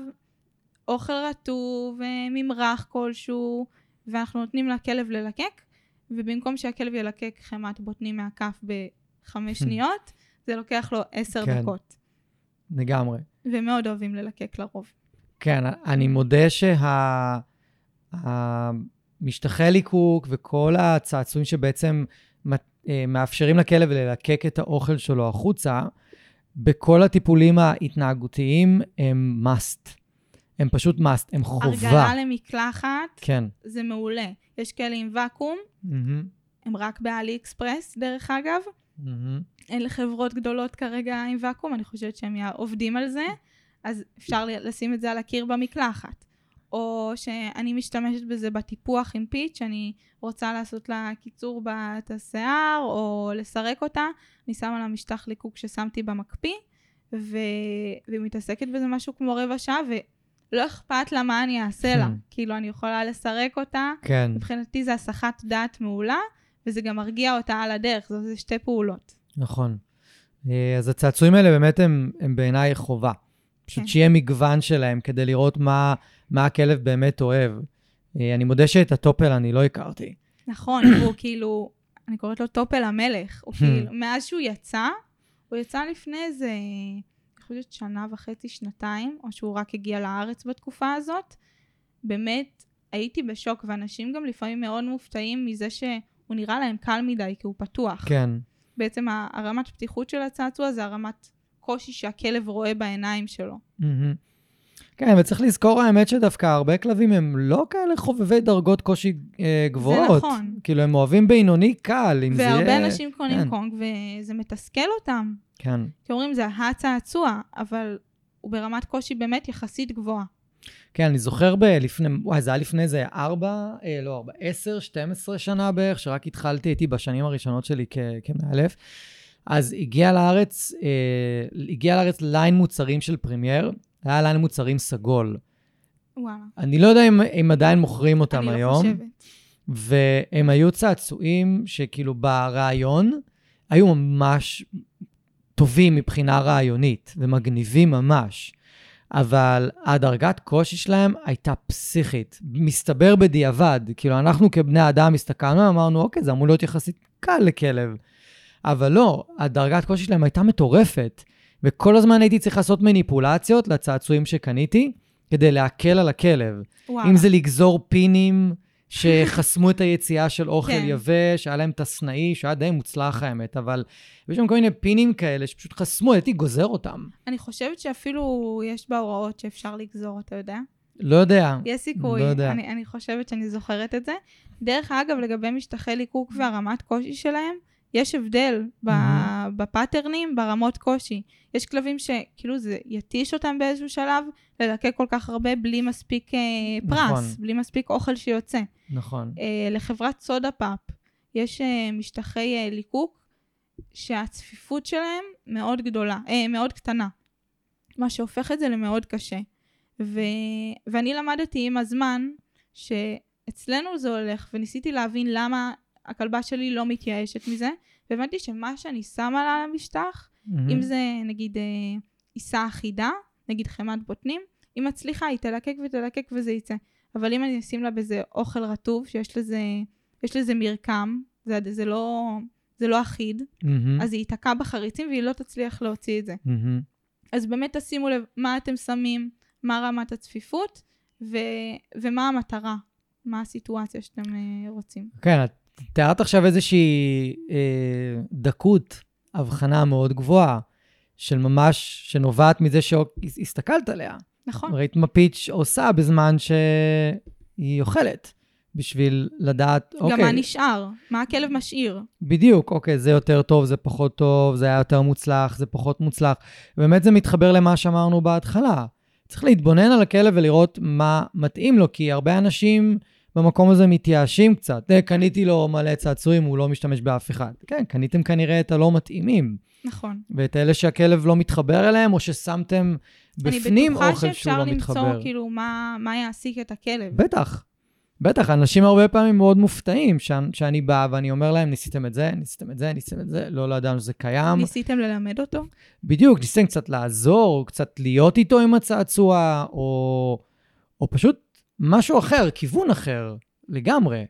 אוכל רטוב, אה, ממרח כלשהו, ואנחנו נותנים לכלב ללקק, ובמקום שהכלב ילקק חמת בוטנים מהכף בחמש שניות, זה לוקח לו עשר כן. דקות. לגמרי. ומאוד אוהבים ללקק לרוב. כן, אני מודה שהמשטחי ליקוק וכל הצעצועים שבעצם אה, מאפשרים לכלב ללקק את האוכל שלו החוצה, בכל הטיפולים ההתנהגותיים הם must. הם פשוט must, הם חובה. הרגלה למקלחת כן. זה מעולה. יש כאלה עם ואקום, מהמם, הם רק באלי אקספרס דרך אגב. מהמם. אין לחברות גדולות כרגע עם ואקום, אני חושבת שהם עובדים על זה, אז אפשר לשים את זה על הקיר במקלחת. או שאני משתמשת בזה בטיפוח עם פיץ', אני רוצה לעשות לה קיצור בת השיער, או לסרק אותה, אני שמה לה משטח ליקוק ששמתי במקפיא, ו... והיא מתעסקת בזה משהו כמו רבע שעה, ולא אכפת לה מה אני אעשה לה. Hmm. כאילו, אני יכולה לסרק אותה, כן, מבחינתי זה הסחת דעת מעולה, וזה גם מרגיע אותה על הדרך, זה, שתי פעולות. נכון. אה, אז הצעצועים האלה באמת הם, הם בעיניי חובה. פשוט כן. שיהיה מגוון שלהם כדי לראות מה, מה הכלב באמת אוהב. אה, אני מודה שאת הטופל אני לא הכרתי. נכון, הוא כאילו, אני קוראת לו טופל המלך. הוא כאילו, מאז שהוא יצא, הוא יצא לפני איזה, חושבת שנה וחצי, שנתיים, או שהוא רק הגיע לארץ בתקופה הזאת. באמת, הייתי בשוק, ואנשים גם לפעמים מאוד מופתעים מזה שהוא נראה להם קל מדי, כי הוא פתוח. כן, בעצם הרמת פתיחות של הצעצוע זה הרמת קושי שהכלב רואה בעיניים שלו. מהמם. כן, וצריך לזכור האמת שדווקא הרבה כלבים הם לא כאלה חובבי דרגות קושי אה, גבוהות. נכון. כאילו, הם אוהבים בינוני קל, אם זה יהיה... והרבה אנשים קונים כן. Kong, וזה מתסכל אותם. כן. כי אומרים, זה הצעצוע, אבל הוא ברמת קושי באמת יחסית גבוהה. כן, אני זוכר ב... לפני... וואי, זה היה לפני איזה ארבע, אה, לא ארבע, עשר, 12 שנה בערך, שרק התחלתי, הייתי בשנים הראשונות שלי כ- כמאלף. אז הגיע לארץ, אה, הגיע לארץ line מוצרים של Premier, היה ליין מוצרים סגול. וואלה. אני לא יודע אם, אם עדיין מוכרים אותם אני לא היום. חושבת. והם היו צעצועים שכאילו ברעיון היו ממש טובים מבחינה רעיונית ומגניבים ממש. אבל הדרגת קושי שלהם הייתה פסיכית. מסתבר בדיעבד, כאילו אנחנו כבני אדם הסתכלנו ואמרנו, אוקיי, זה אמור להיות יחסית קל לכלב. אבל לא, הדרגת קושי שלהם הייתה מטורפת. וכל הזמן הייתי צריך לעשות מניפולציות לצעצועים שקניתי, כדי להקל על הכלב. וואלה. אם זה לגזור פינים שחסמו את היציאה של אוכל כן. יבש, היה להם את הסנאי, שהיה די מוצלח האמת, אבל יש שם כל מיני פינים כאלה שפשוט חסמו, הייתי גוזר אותם. אני חושבת שאפילו יש בהוראות שאפשר לגזור, אתה יודע? לא יודע. יש סיכוי. לא יודע. אני, אני חושבת שאני זוכרת את זה. דרך אגב, לגבי משטחי ליקוק והרמת קושי שלהם, יש הבדל מהמם. ב pattern ים, ברמות קושי. יש כלבים שכאילו זה יתיש אותם באיזשהו שלב, ללקק כל כך הרבה בלי מספיק אה, פרס, נכון. בלי מספיק אוכל שיוצא. נכון. אה, לחברת Soda Pup יש אה, משטחי אה, ליקוק שהצפיפות שלהם מאוד גדולה, אה, מאוד קטנה, מה שהופך את זה למאוד קשה. ו... ואני למדתי עם הזמן שאצלנו זה הולך, וניסיתי להבין למה הכלבה שלי לא מתייאשת מזה, והבנתי שמה שאני שמה לה על המשטח, מהמם. אם זה נגיד אה, עיסה אחידה, נגיד חמת בוטנים, היא מצליחה, היא תלקק ותלקק וזה יצא. אבל אם אני אשים לה בזה אוכל רטוב, שיש לזה, יש לזה מרקם, זה, זה, לא, זה לא אחיד, מהמם. אז היא ייתקע בחריצים והיא לא תצליח להוציא את זה. מהמם. אז באמת תשימו לב מה אתם שמים, מה רמת הצפיפות, ו, ומה המטרה, מה הסיטואציה שאתם אה, רוצים. כן, את תיארת עכשיו איזושהי אה, דקות, הבחנה מאוד גבוהה, של ממש, שנובעת מזה שהסתכלת עליה. נכון. ראית מה פיץ' עושה בזמן שהיא אוכלת, בשביל לדעת, גם אוקיי, מה נשאר, מה הכלב משאיר. בדיוק, אוקיי, זה יותר טוב, זה פחות טוב, זה היה יותר מוצלח, זה פחות מוצלח. באמת זה מתחבר למה שאמרנו בהתחלה. צריך להתבונן על הכלב ולראות מה מתאים לו, כי הרבה אנשים במקום הזה מתייאשים קצת. "אה, קניתי לו מלא צעצועים, הוא לא משתמש באף אחד. כן, קניתם כנראה את הלא מתאימים, נכון. ואת אלה שהכלב לא מתחבר אליהם, או ששמתם בפנים אני אוכל בטוחה שהוא שאפשר לא למצוא מתחבר. כאילו מה, מה יעסיק את הכלב. בטח. בטח, אנשים הרבה פעמים מאוד מופתעים שאני, שאני בא ואני אומר להם, ניסיתם את זה, ניסיתם את זה, ניסיתם את זה, לא, לא ידענו שזה קיים. ניסיתם ללמד אותו? בדיוק, ניסיתם קצת לעזור, קצת להיות איתו עם הצעצוע, או, או פשוט משהו אחר, כיוון אחר, לגמרי.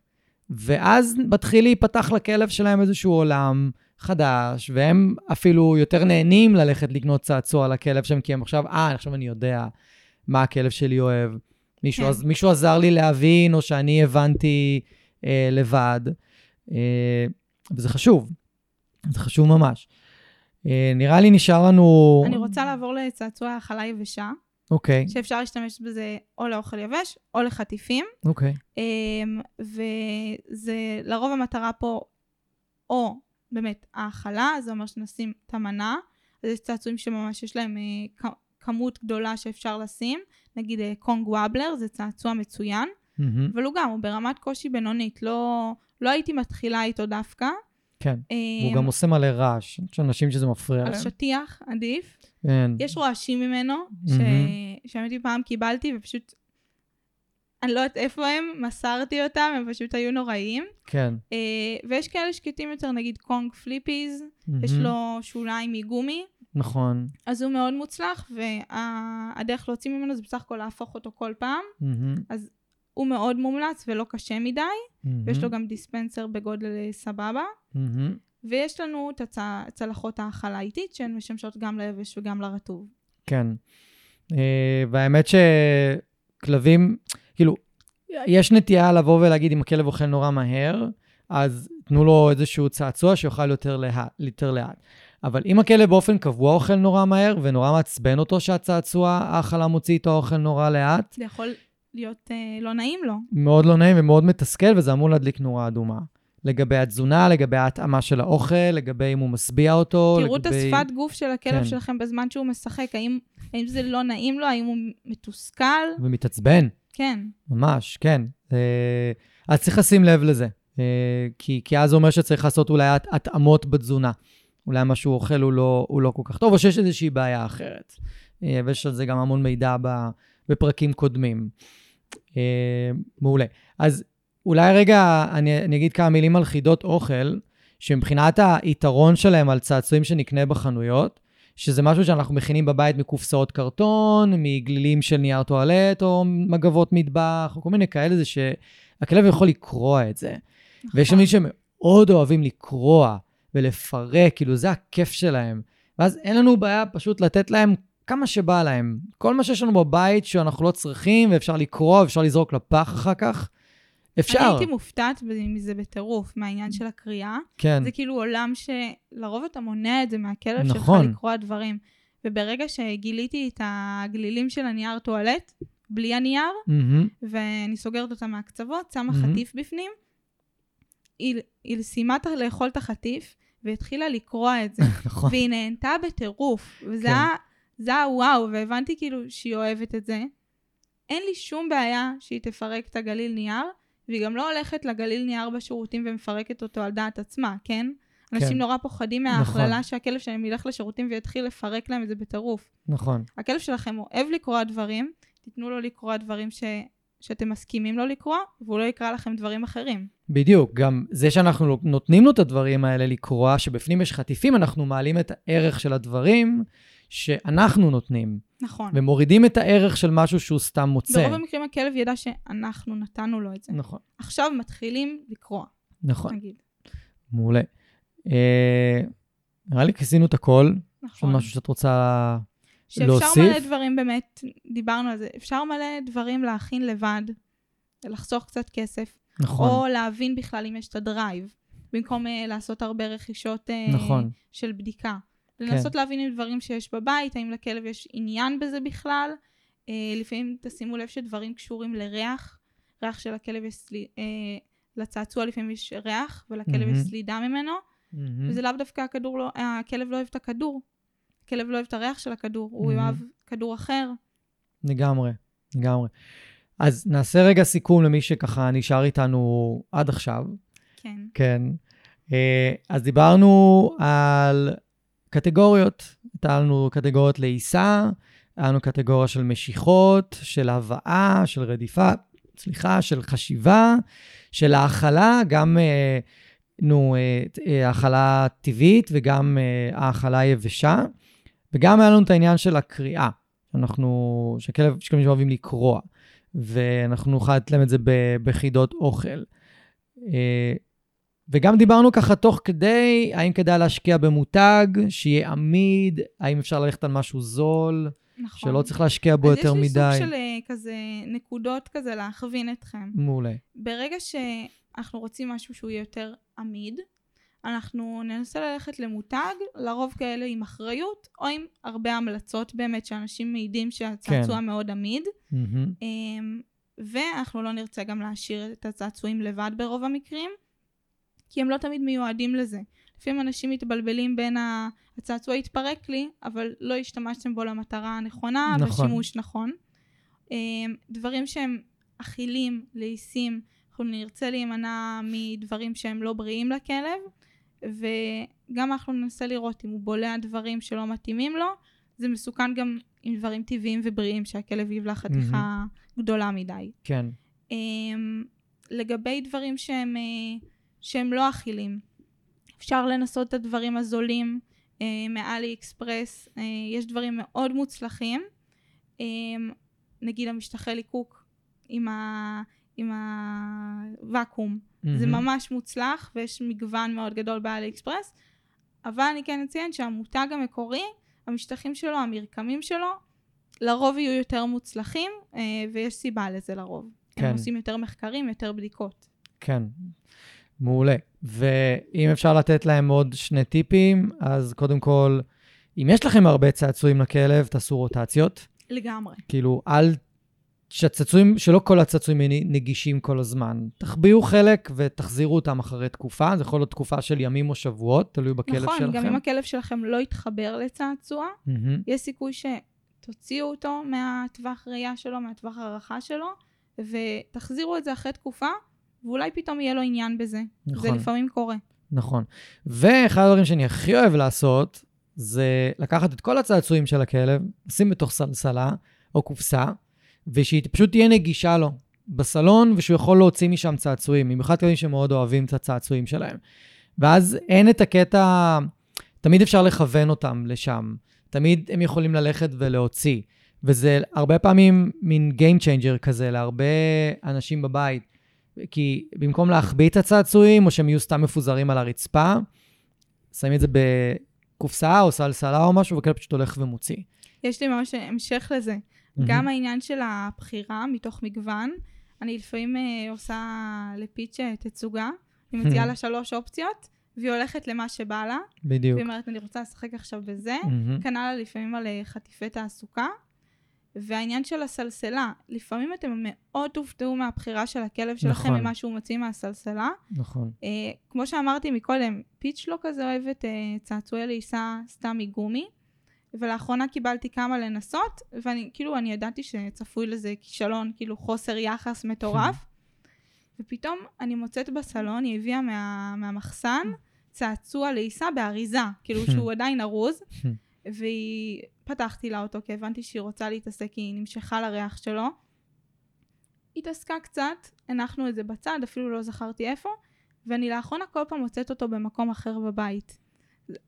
ואז מתחיל להיפתח לכלב שלהם איזשהו עולם חדש, והם אפילו יותר נהנים ללכת לקנות צעצוע לכלב שלהם, כי הם עכשיו, אה, עכשיו אני יודע מה הכלב שלי אוהב. מישהו, כן. עז, מישהו עזר לי להבין, או שאני הבנתי אה, לבד. אה, וזה חשוב, זה חשוב ממש. אה, נראה לי נשאר לנו... אני רוצה לעבור לצעצוע האכלה יבשה, אוקיי, שאפשר להשתמש בזה או לאוכל יבש או לחטיפים. אוקיי. אמ, וזה לרוב המטרה פה, או באמת האכלה, זה אומר שנשים את המנה, אז יש צעצועים שממש יש להם כ- כמות גדולה שאפשר לשים, נגיד אה, קונג וובלר, זה צעצוע מצוין, מהמם. אבל הוא גם, הוא ברמת קושי בינונית, לא, לא הייתי מתחילה איתו דווקא. כן. אה, הוא גם עושה מלא רעש. יש אנשים שזה מפריע על להם. שטיח, עדיף. כן. יש רועשים ממנו. שהאמת היא פעם קיבלתי ופשוט, אני לא יודעת איפה הם, מסרתי אותם, הם פשוט היו נוראיים. כן. אה, ויש כאלה שקטים יותר, נגיד קונג פליפיז, יש. לו שוליים מגומי, נכון. אז הוא מאוד מוצלח, והדרך להוציא ממנו זה בסך הכל להפוך אותו כל פעם. מהמם. הוא מאוד מומלץ ולא קשה מדי, מהמם. ויש לו גם דיספנסר בגודל אה, סבבה. מהמם. ויש לנו את הצ- צלחות האכלה איטית, שהן משמשות גם ליבש וגם לרטוב. כן. אה, והאמת שכלבים, כאילו, יש נטייה לבוא ולהגיד אם הכלב אוכל נורא מהר, אז תנו לו איזשהו צעצוע שיאכל יותר לאט, יותר לאט. אבל אם הכלב באופן קבוע אוכל נורא מהר ונורא מעצבן אותו שהצעצוע ההאכלה מוציא איתו אוכל נורא לאט, זה יכול להיות אה, לא נעים לו. מאוד לא נעים ומאוד מתסכל, וזה אמור להדליק נורה אדומה. לגבי התזונה, לגבי ההתאמה של האוכל, לגבי אם הוא משביע אותו, תראו את לגבי... השפת גוף של הכלב כן. שלכם בזמן שהוא משחק, האם, האם זה לא נעים לו, האם הוא מתוסכל? ומתעצבן. כן. ממש, כן. אה, אז צריך לשים לב לזה, אה, כי, כי אז זה אומר שצריך לעשות אולי הת- התאמות בתזונה. אולי מה שהוא אוכל הוא לא, הוא לא כל כך טוב, או שיש איזושהי בעיה אחרת. אה, ויש על זה גם המון מידע ב, בפרקים קודמים. אה, מעולה. אז אולי רגע אני, אני אגיד כמה מילים על חידות אוכל, שמבחינת היתרון שלהם על צעצועים שנקנה בחנויות, שזה משהו שאנחנו מכינים בבית מקופסאות קרטון, מגלילים של נייר טואלט, או מגבות מטבח, או כל מיני כאלה, זה שהכלב יכול לקרוע את זה. נכון. ויש אנשים שמאוד אוהבים לקרוע ולפרק, כאילו זה הכיף שלהם. ואז אין לנו בעיה פשוט לתת להם כמה שבא להם. כל מה שיש לנו בבית שאנחנו לא צריכים, ואפשר לקרוע, ואפשר לזרוק לפח אחר כך, אפשר. אני הייתי מופתעת מזה בטירוף, מהעניין של הקריאה. כן, זה כאילו עולם שלרוב אתה מונע את זה מהכלב נכון. שלך לקרוע דברים. וברגע שגיליתי את הגלילים של הנייר טואלט, בלי הנייר, מהמם, ואני סוגרת אותם מהקצוות, שמה מהמם. חטיף בפנים, היא, היא סיימה לאכול את החטיף, והתחילה לקרוע את זה. נכון. והיא נהנתה בטירוף. וזה כן. היה, זה היה וואו, והבנתי כאילו שהיא אוהבת את זה. אין לי שום בעיה שהיא תפרק את הגליל נייר, והיא גם לא הולכת לגליל נייר בשירותים ומפרקת אותו על דעת עצמה, כן? אנשים כן. נורא פוחדים נכון. מההכללה שהכלב שלהם ילך לשירותים ויתחיל לפרק להם את זה בטירוף. נכון. הכלב שלכם אוהב לקרוע דברים, תיתנו לו לקרוע דברים ש... שאתם מסכימים לו לקרוע, והוא לא יקרא לכם דברים אחרים. בדיוק, גם זה שאנחנו נותנים לו את הדברים האלה לקרוע, שבפנים יש חטיפים, אנחנו מעלים את הערך של הדברים שאנחנו נותנים, נכון. ומורידים את הערך של משהו שהוא סתם מוצא. ברוב המקרים הכלב ידע שאנחנו נתנו לו את זה. נכון, עכשיו מתחילים לקרוע, נכון, נגיד. מעולה. אה, נראה לי כיסינו את הכל. יש עוד נכון. משהו שאת רוצה... שאפשר להוסיף? מלא דברים באמת, דיברנו על זה, אפשר מלא דברים להכין לבד, לחסוך קצת כסף, נכון, או להבין בכלל אם יש את הדרייב, במקום uh, לעשות הרבה רכישות uh, נכון. של בדיקה. לנסות להבין עם דברים שיש בבית, האם לכלב יש עניין בזה בכלל. Uh, לפעמים תשימו לב שדברים קשורים לריח, ריח של הכלב יש סלי... uh, לצעצוע לפעמים יש ריח, ולכלב יש מהמם. סלידה ממנו, מהמם. וזה לאו דווקא הכדור לא, הכלב לא אוהב את הכדור. הכלב לא אוהב את הריח של הכדור, הוא מהמם. יאהב כדור אחר. לגמרי, לגמרי. אז נעשה רגע סיכום למי שככה נשאר איתנו עד עכשיו. כן. כן. אה, אז דיברנו על קטגוריות. הייתה לנו קטגוריות לעיסה, היה לנו קטגוריה של משיכות, של הבאה, של רדיפה, סליחה, של חשיבה, של האכלה, גם, אה, נו, אה, אה, האכלה טבעית וגם האכלה יבשה, וגם היה לנו את העניין של הקריאה, שאנחנו, שכלב, יש כלבים שאוהבים לקרוע, ואנחנו נוכל לתת להם את זה בחידות אוכל. וגם דיברנו ככה תוך כדי, האם כדאי להשקיע במותג, שיהיה עמיד, האם אפשר ללכת על משהו זול, נכון. שלא צריך להשקיע בו יותר אז יש מדי. לי סוג של אה, כזה נקודות כזה להכווין אתכם. מעולה. ברגע שאנחנו רוצים משהו שהוא יהיה יותר עמיד, אנחנו ננסה ללכת למותג, לרוב כאלה עם אחריות, או עם הרבה המלצות באמת, שאנשים מעידים שהצעצוע כן. מאוד עמיד. אמ, ואנחנו לא נרצה גם להשאיר את הצעצועים לבד ברוב המקרים, כי הם לא תמיד מיועדים לזה. לפעמים אנשים מתבלבלים בין הצעצוע התפרק לי, אבל לא השתמשתם בו למטרה הנכונה, נכון. בשימוש נכון. אה, דברים שהם אכילים, לעיסים, אנחנו נרצה להימנע מדברים שהם לא בריאים לכלב, וגם אנחנו ננסה לראות אם הוא בולע דברים שלא מתאימים לו, זה מסוכן גם עם דברים טבעיים ובריאים שהכלב יבלע חתיכה גדולה מדי. כן. אמ, לגבי דברים שהם, אה, שהם לא אכילים, אפשר לנסות את הדברים הזולים אה, מאלי אקספרס, אה, יש דברים מאוד מוצלחים, אמ, נגיד המשטחי ליקוק עם, ה, עם הוואקום, mm-hmm. זה ממש מוצלח ויש מגוון מאוד גדול באלי אקספרס, אבל אני כן אציין שהמותג המקורי, המשטחים שלו, המרקמים שלו, לרוב יהיו יותר מוצלחים, ויש סיבה לזה לרוב. כן. הם עושים יותר מחקרים, יותר בדיקות. כן, מעולה. ואם אפשר לתת להם עוד שני טיפים, אז קודם כל, אם יש לכם הרבה צעצועים לכלב, תעשו רוטציות. לגמרי. כאילו, אל... שהצעצועים, שלא כל הצעצועים נגישים כל הזמן. תחביאו חלק ותחזירו אותם אחרי תקופה, זה יכול להיות תקופה של ימים או שבועות, תלוי בכלב נכון, שלכם. נכון, גם אם הכלב שלכם לא יתחבר לצעצוע, mm-hmm. יש סיכוי שתוציאו אותו מהטווח ראייה שלו, מהטווח הערכה שלו, ותחזירו את זה אחרי תקופה, ואולי פתאום יהיה לו עניין בזה. נכון. זה לפעמים קורה. נכון. ואחד הדברים שאני הכי אוהב לעשות, זה לקחת את כל הצעצועים של הכלב, לשים בתוך סלסלה או קופסה, ושהיא פשוט תהיה נגישה לו בסלון, ושהוא יכול להוציא משם צעצועים, במיוחד כלבים שמאוד אוהבים את הצעצועים שלהם. ואז אין את הקטע, תמיד אפשר לכוון אותם לשם. תמיד הם יכולים ללכת ולהוציא. וזה הרבה פעמים מין Game Changer כזה להרבה אנשים בבית. כי במקום להחביא את הצעצועים, או שהם יהיו סתם מפוזרים על הרצפה, שמים את זה בקופסה או סלסלה או משהו, וכאלה פשוט הולך ומוציא. יש לי ממש המשך לזה. Mm-hmm. גם העניין של הבחירה מתוך מגוון, אני לפעמים uh, עושה לפיץ' תצוגה, אני מציעה לה שלוש אופציות, והיא הולכת למה שבא לה. בדיוק. והיא אומרת, אני רוצה לשחק עכשיו בזה. Mm-hmm. כנ"ל לפעמים על אה, חטיפי תעסוקה. והעניין של הסלסלה, לפעמים אתם מאוד תופתעו מהבחירה של הכלב שלכם, נכון. ממה שהוא מוציא מהסלסלה. נכון. Uh, כמו שאמרתי מקודם, פיץ' לא כזה אוהבת uh, צעצועי לעיסה סתם מגומי, ולאחרונה קיבלתי כמה לנסות, ואני, כאילו, אני ידעתי שצפוי לזה כישלון, כאילו חוסר יחס מטורף, ופתאום אני מוצאת בסלון, היא הביאה מה, מהמחסן צעצוע לעיסה באריזה, כאילו שהוא עדיין ארוז. והיא, פתחתי לה אותו כי הבנתי שהיא רוצה להתעסק, כי היא נמשכה לריח שלו. התעסקה קצת, הנחנו את זה בצד, אפילו לא זכרתי איפה, ואני לאחרונה כל פעם מוצאת אותו במקום אחר בבית.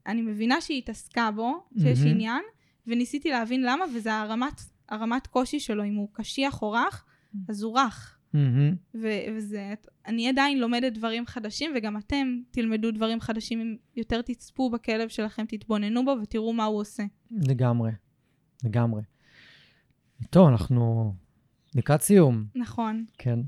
אני מבינה שהיא התעסקה בו, שיש mm-hmm. עניין, וניסיתי להבין למה, וזה הרמת, הרמת קושי שלו, אם הוא קשיח או רך, אז הוא רך. Mm-hmm. ו- וזה, אני עדיין לומדת דברים חדשים, וגם אתם תלמדו דברים חדשים, אם יותר תצפו בכלב שלכם, תתבוננו בו ותראו מה הוא עושה. לגמרי, לגמרי. טוב, אנחנו לקראת סיום. נכון. כן.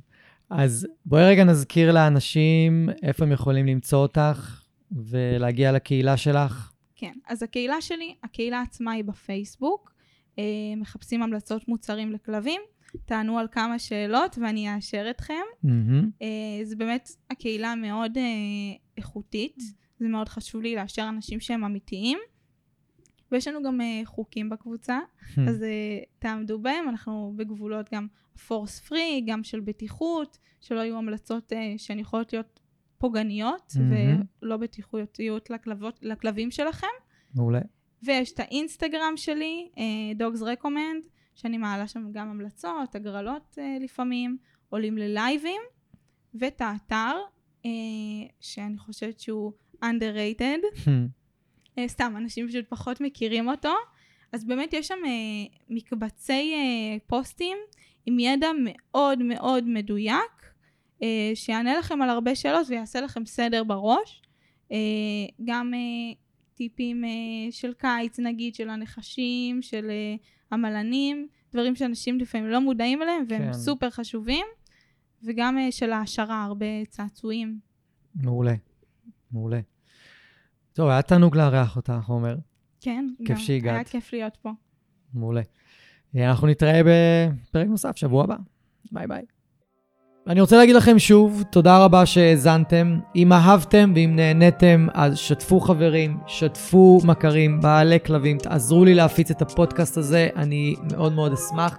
אז בואי רגע נזכיר לאנשים איפה הם יכולים למצוא אותך ולהגיע לקהילה שלך. כן, אז הקהילה שלי, הקהילה עצמה היא בפייסבוק. אה, מחפשים המלצות מוצרים לכלבים. תענו על כמה שאלות ואני אאשר אתכם. Mm-hmm. זה באמת הקהילה מאוד uh, איכותית, זה מאוד חשוב לי לאשר אנשים שהם אמיתיים. ויש לנו גם uh, חוקים בקבוצה, mm-hmm. אז תעמדו בהם, אנחנו בגבולות גם פורס פרי, גם של בטיחות, שלא יהיו המלצות שהן יכולות להיות פוגעניות mm-hmm. ולא בטיחותיות לכלבות, לכלבים שלכם. מעולה. ויש את האינסטגרם שלי, Dogs Recommend, שאני מעלה שם גם המלצות, הגרלות uh, לפעמים, עולים ללייבים, ואת האתר, uh, שאני חושבת שהוא underrated, uh, סתם, אנשים פשוט פחות מכירים אותו, אז באמת יש שם מקבצי פוסטים עם ידע מאוד מאוד מדויק, שיענה לכם על הרבה שאלות ויעשה לכם סדר בראש. גם טיפים של קיץ נגיד, של הנחשים, של המלנים, דברים שאנשים לפעמים לא מודעים אליהם והם כן. סופר חשובים, וגם uh, של העשרה, הרבה צעצועים. מעולה, מעולה. טוב, היה תענוג לארח אותך, עומר. כן, כיף גם שהגעת. היה כיף להיות פה. מעולה. אנחנו נתראה בפרק נוסף, שבוע הבא. ביי ביי. אני רוצה להגיד לכם שוב, תודה רבה שהאזנתם. אם אהבתם ואם נהניתם, אז שתפו חברים, שתפו מכרים, בעלי כלבים, תעזרו לי להפיץ את הפודקאסט הזה, אני מאוד מאוד אשמח.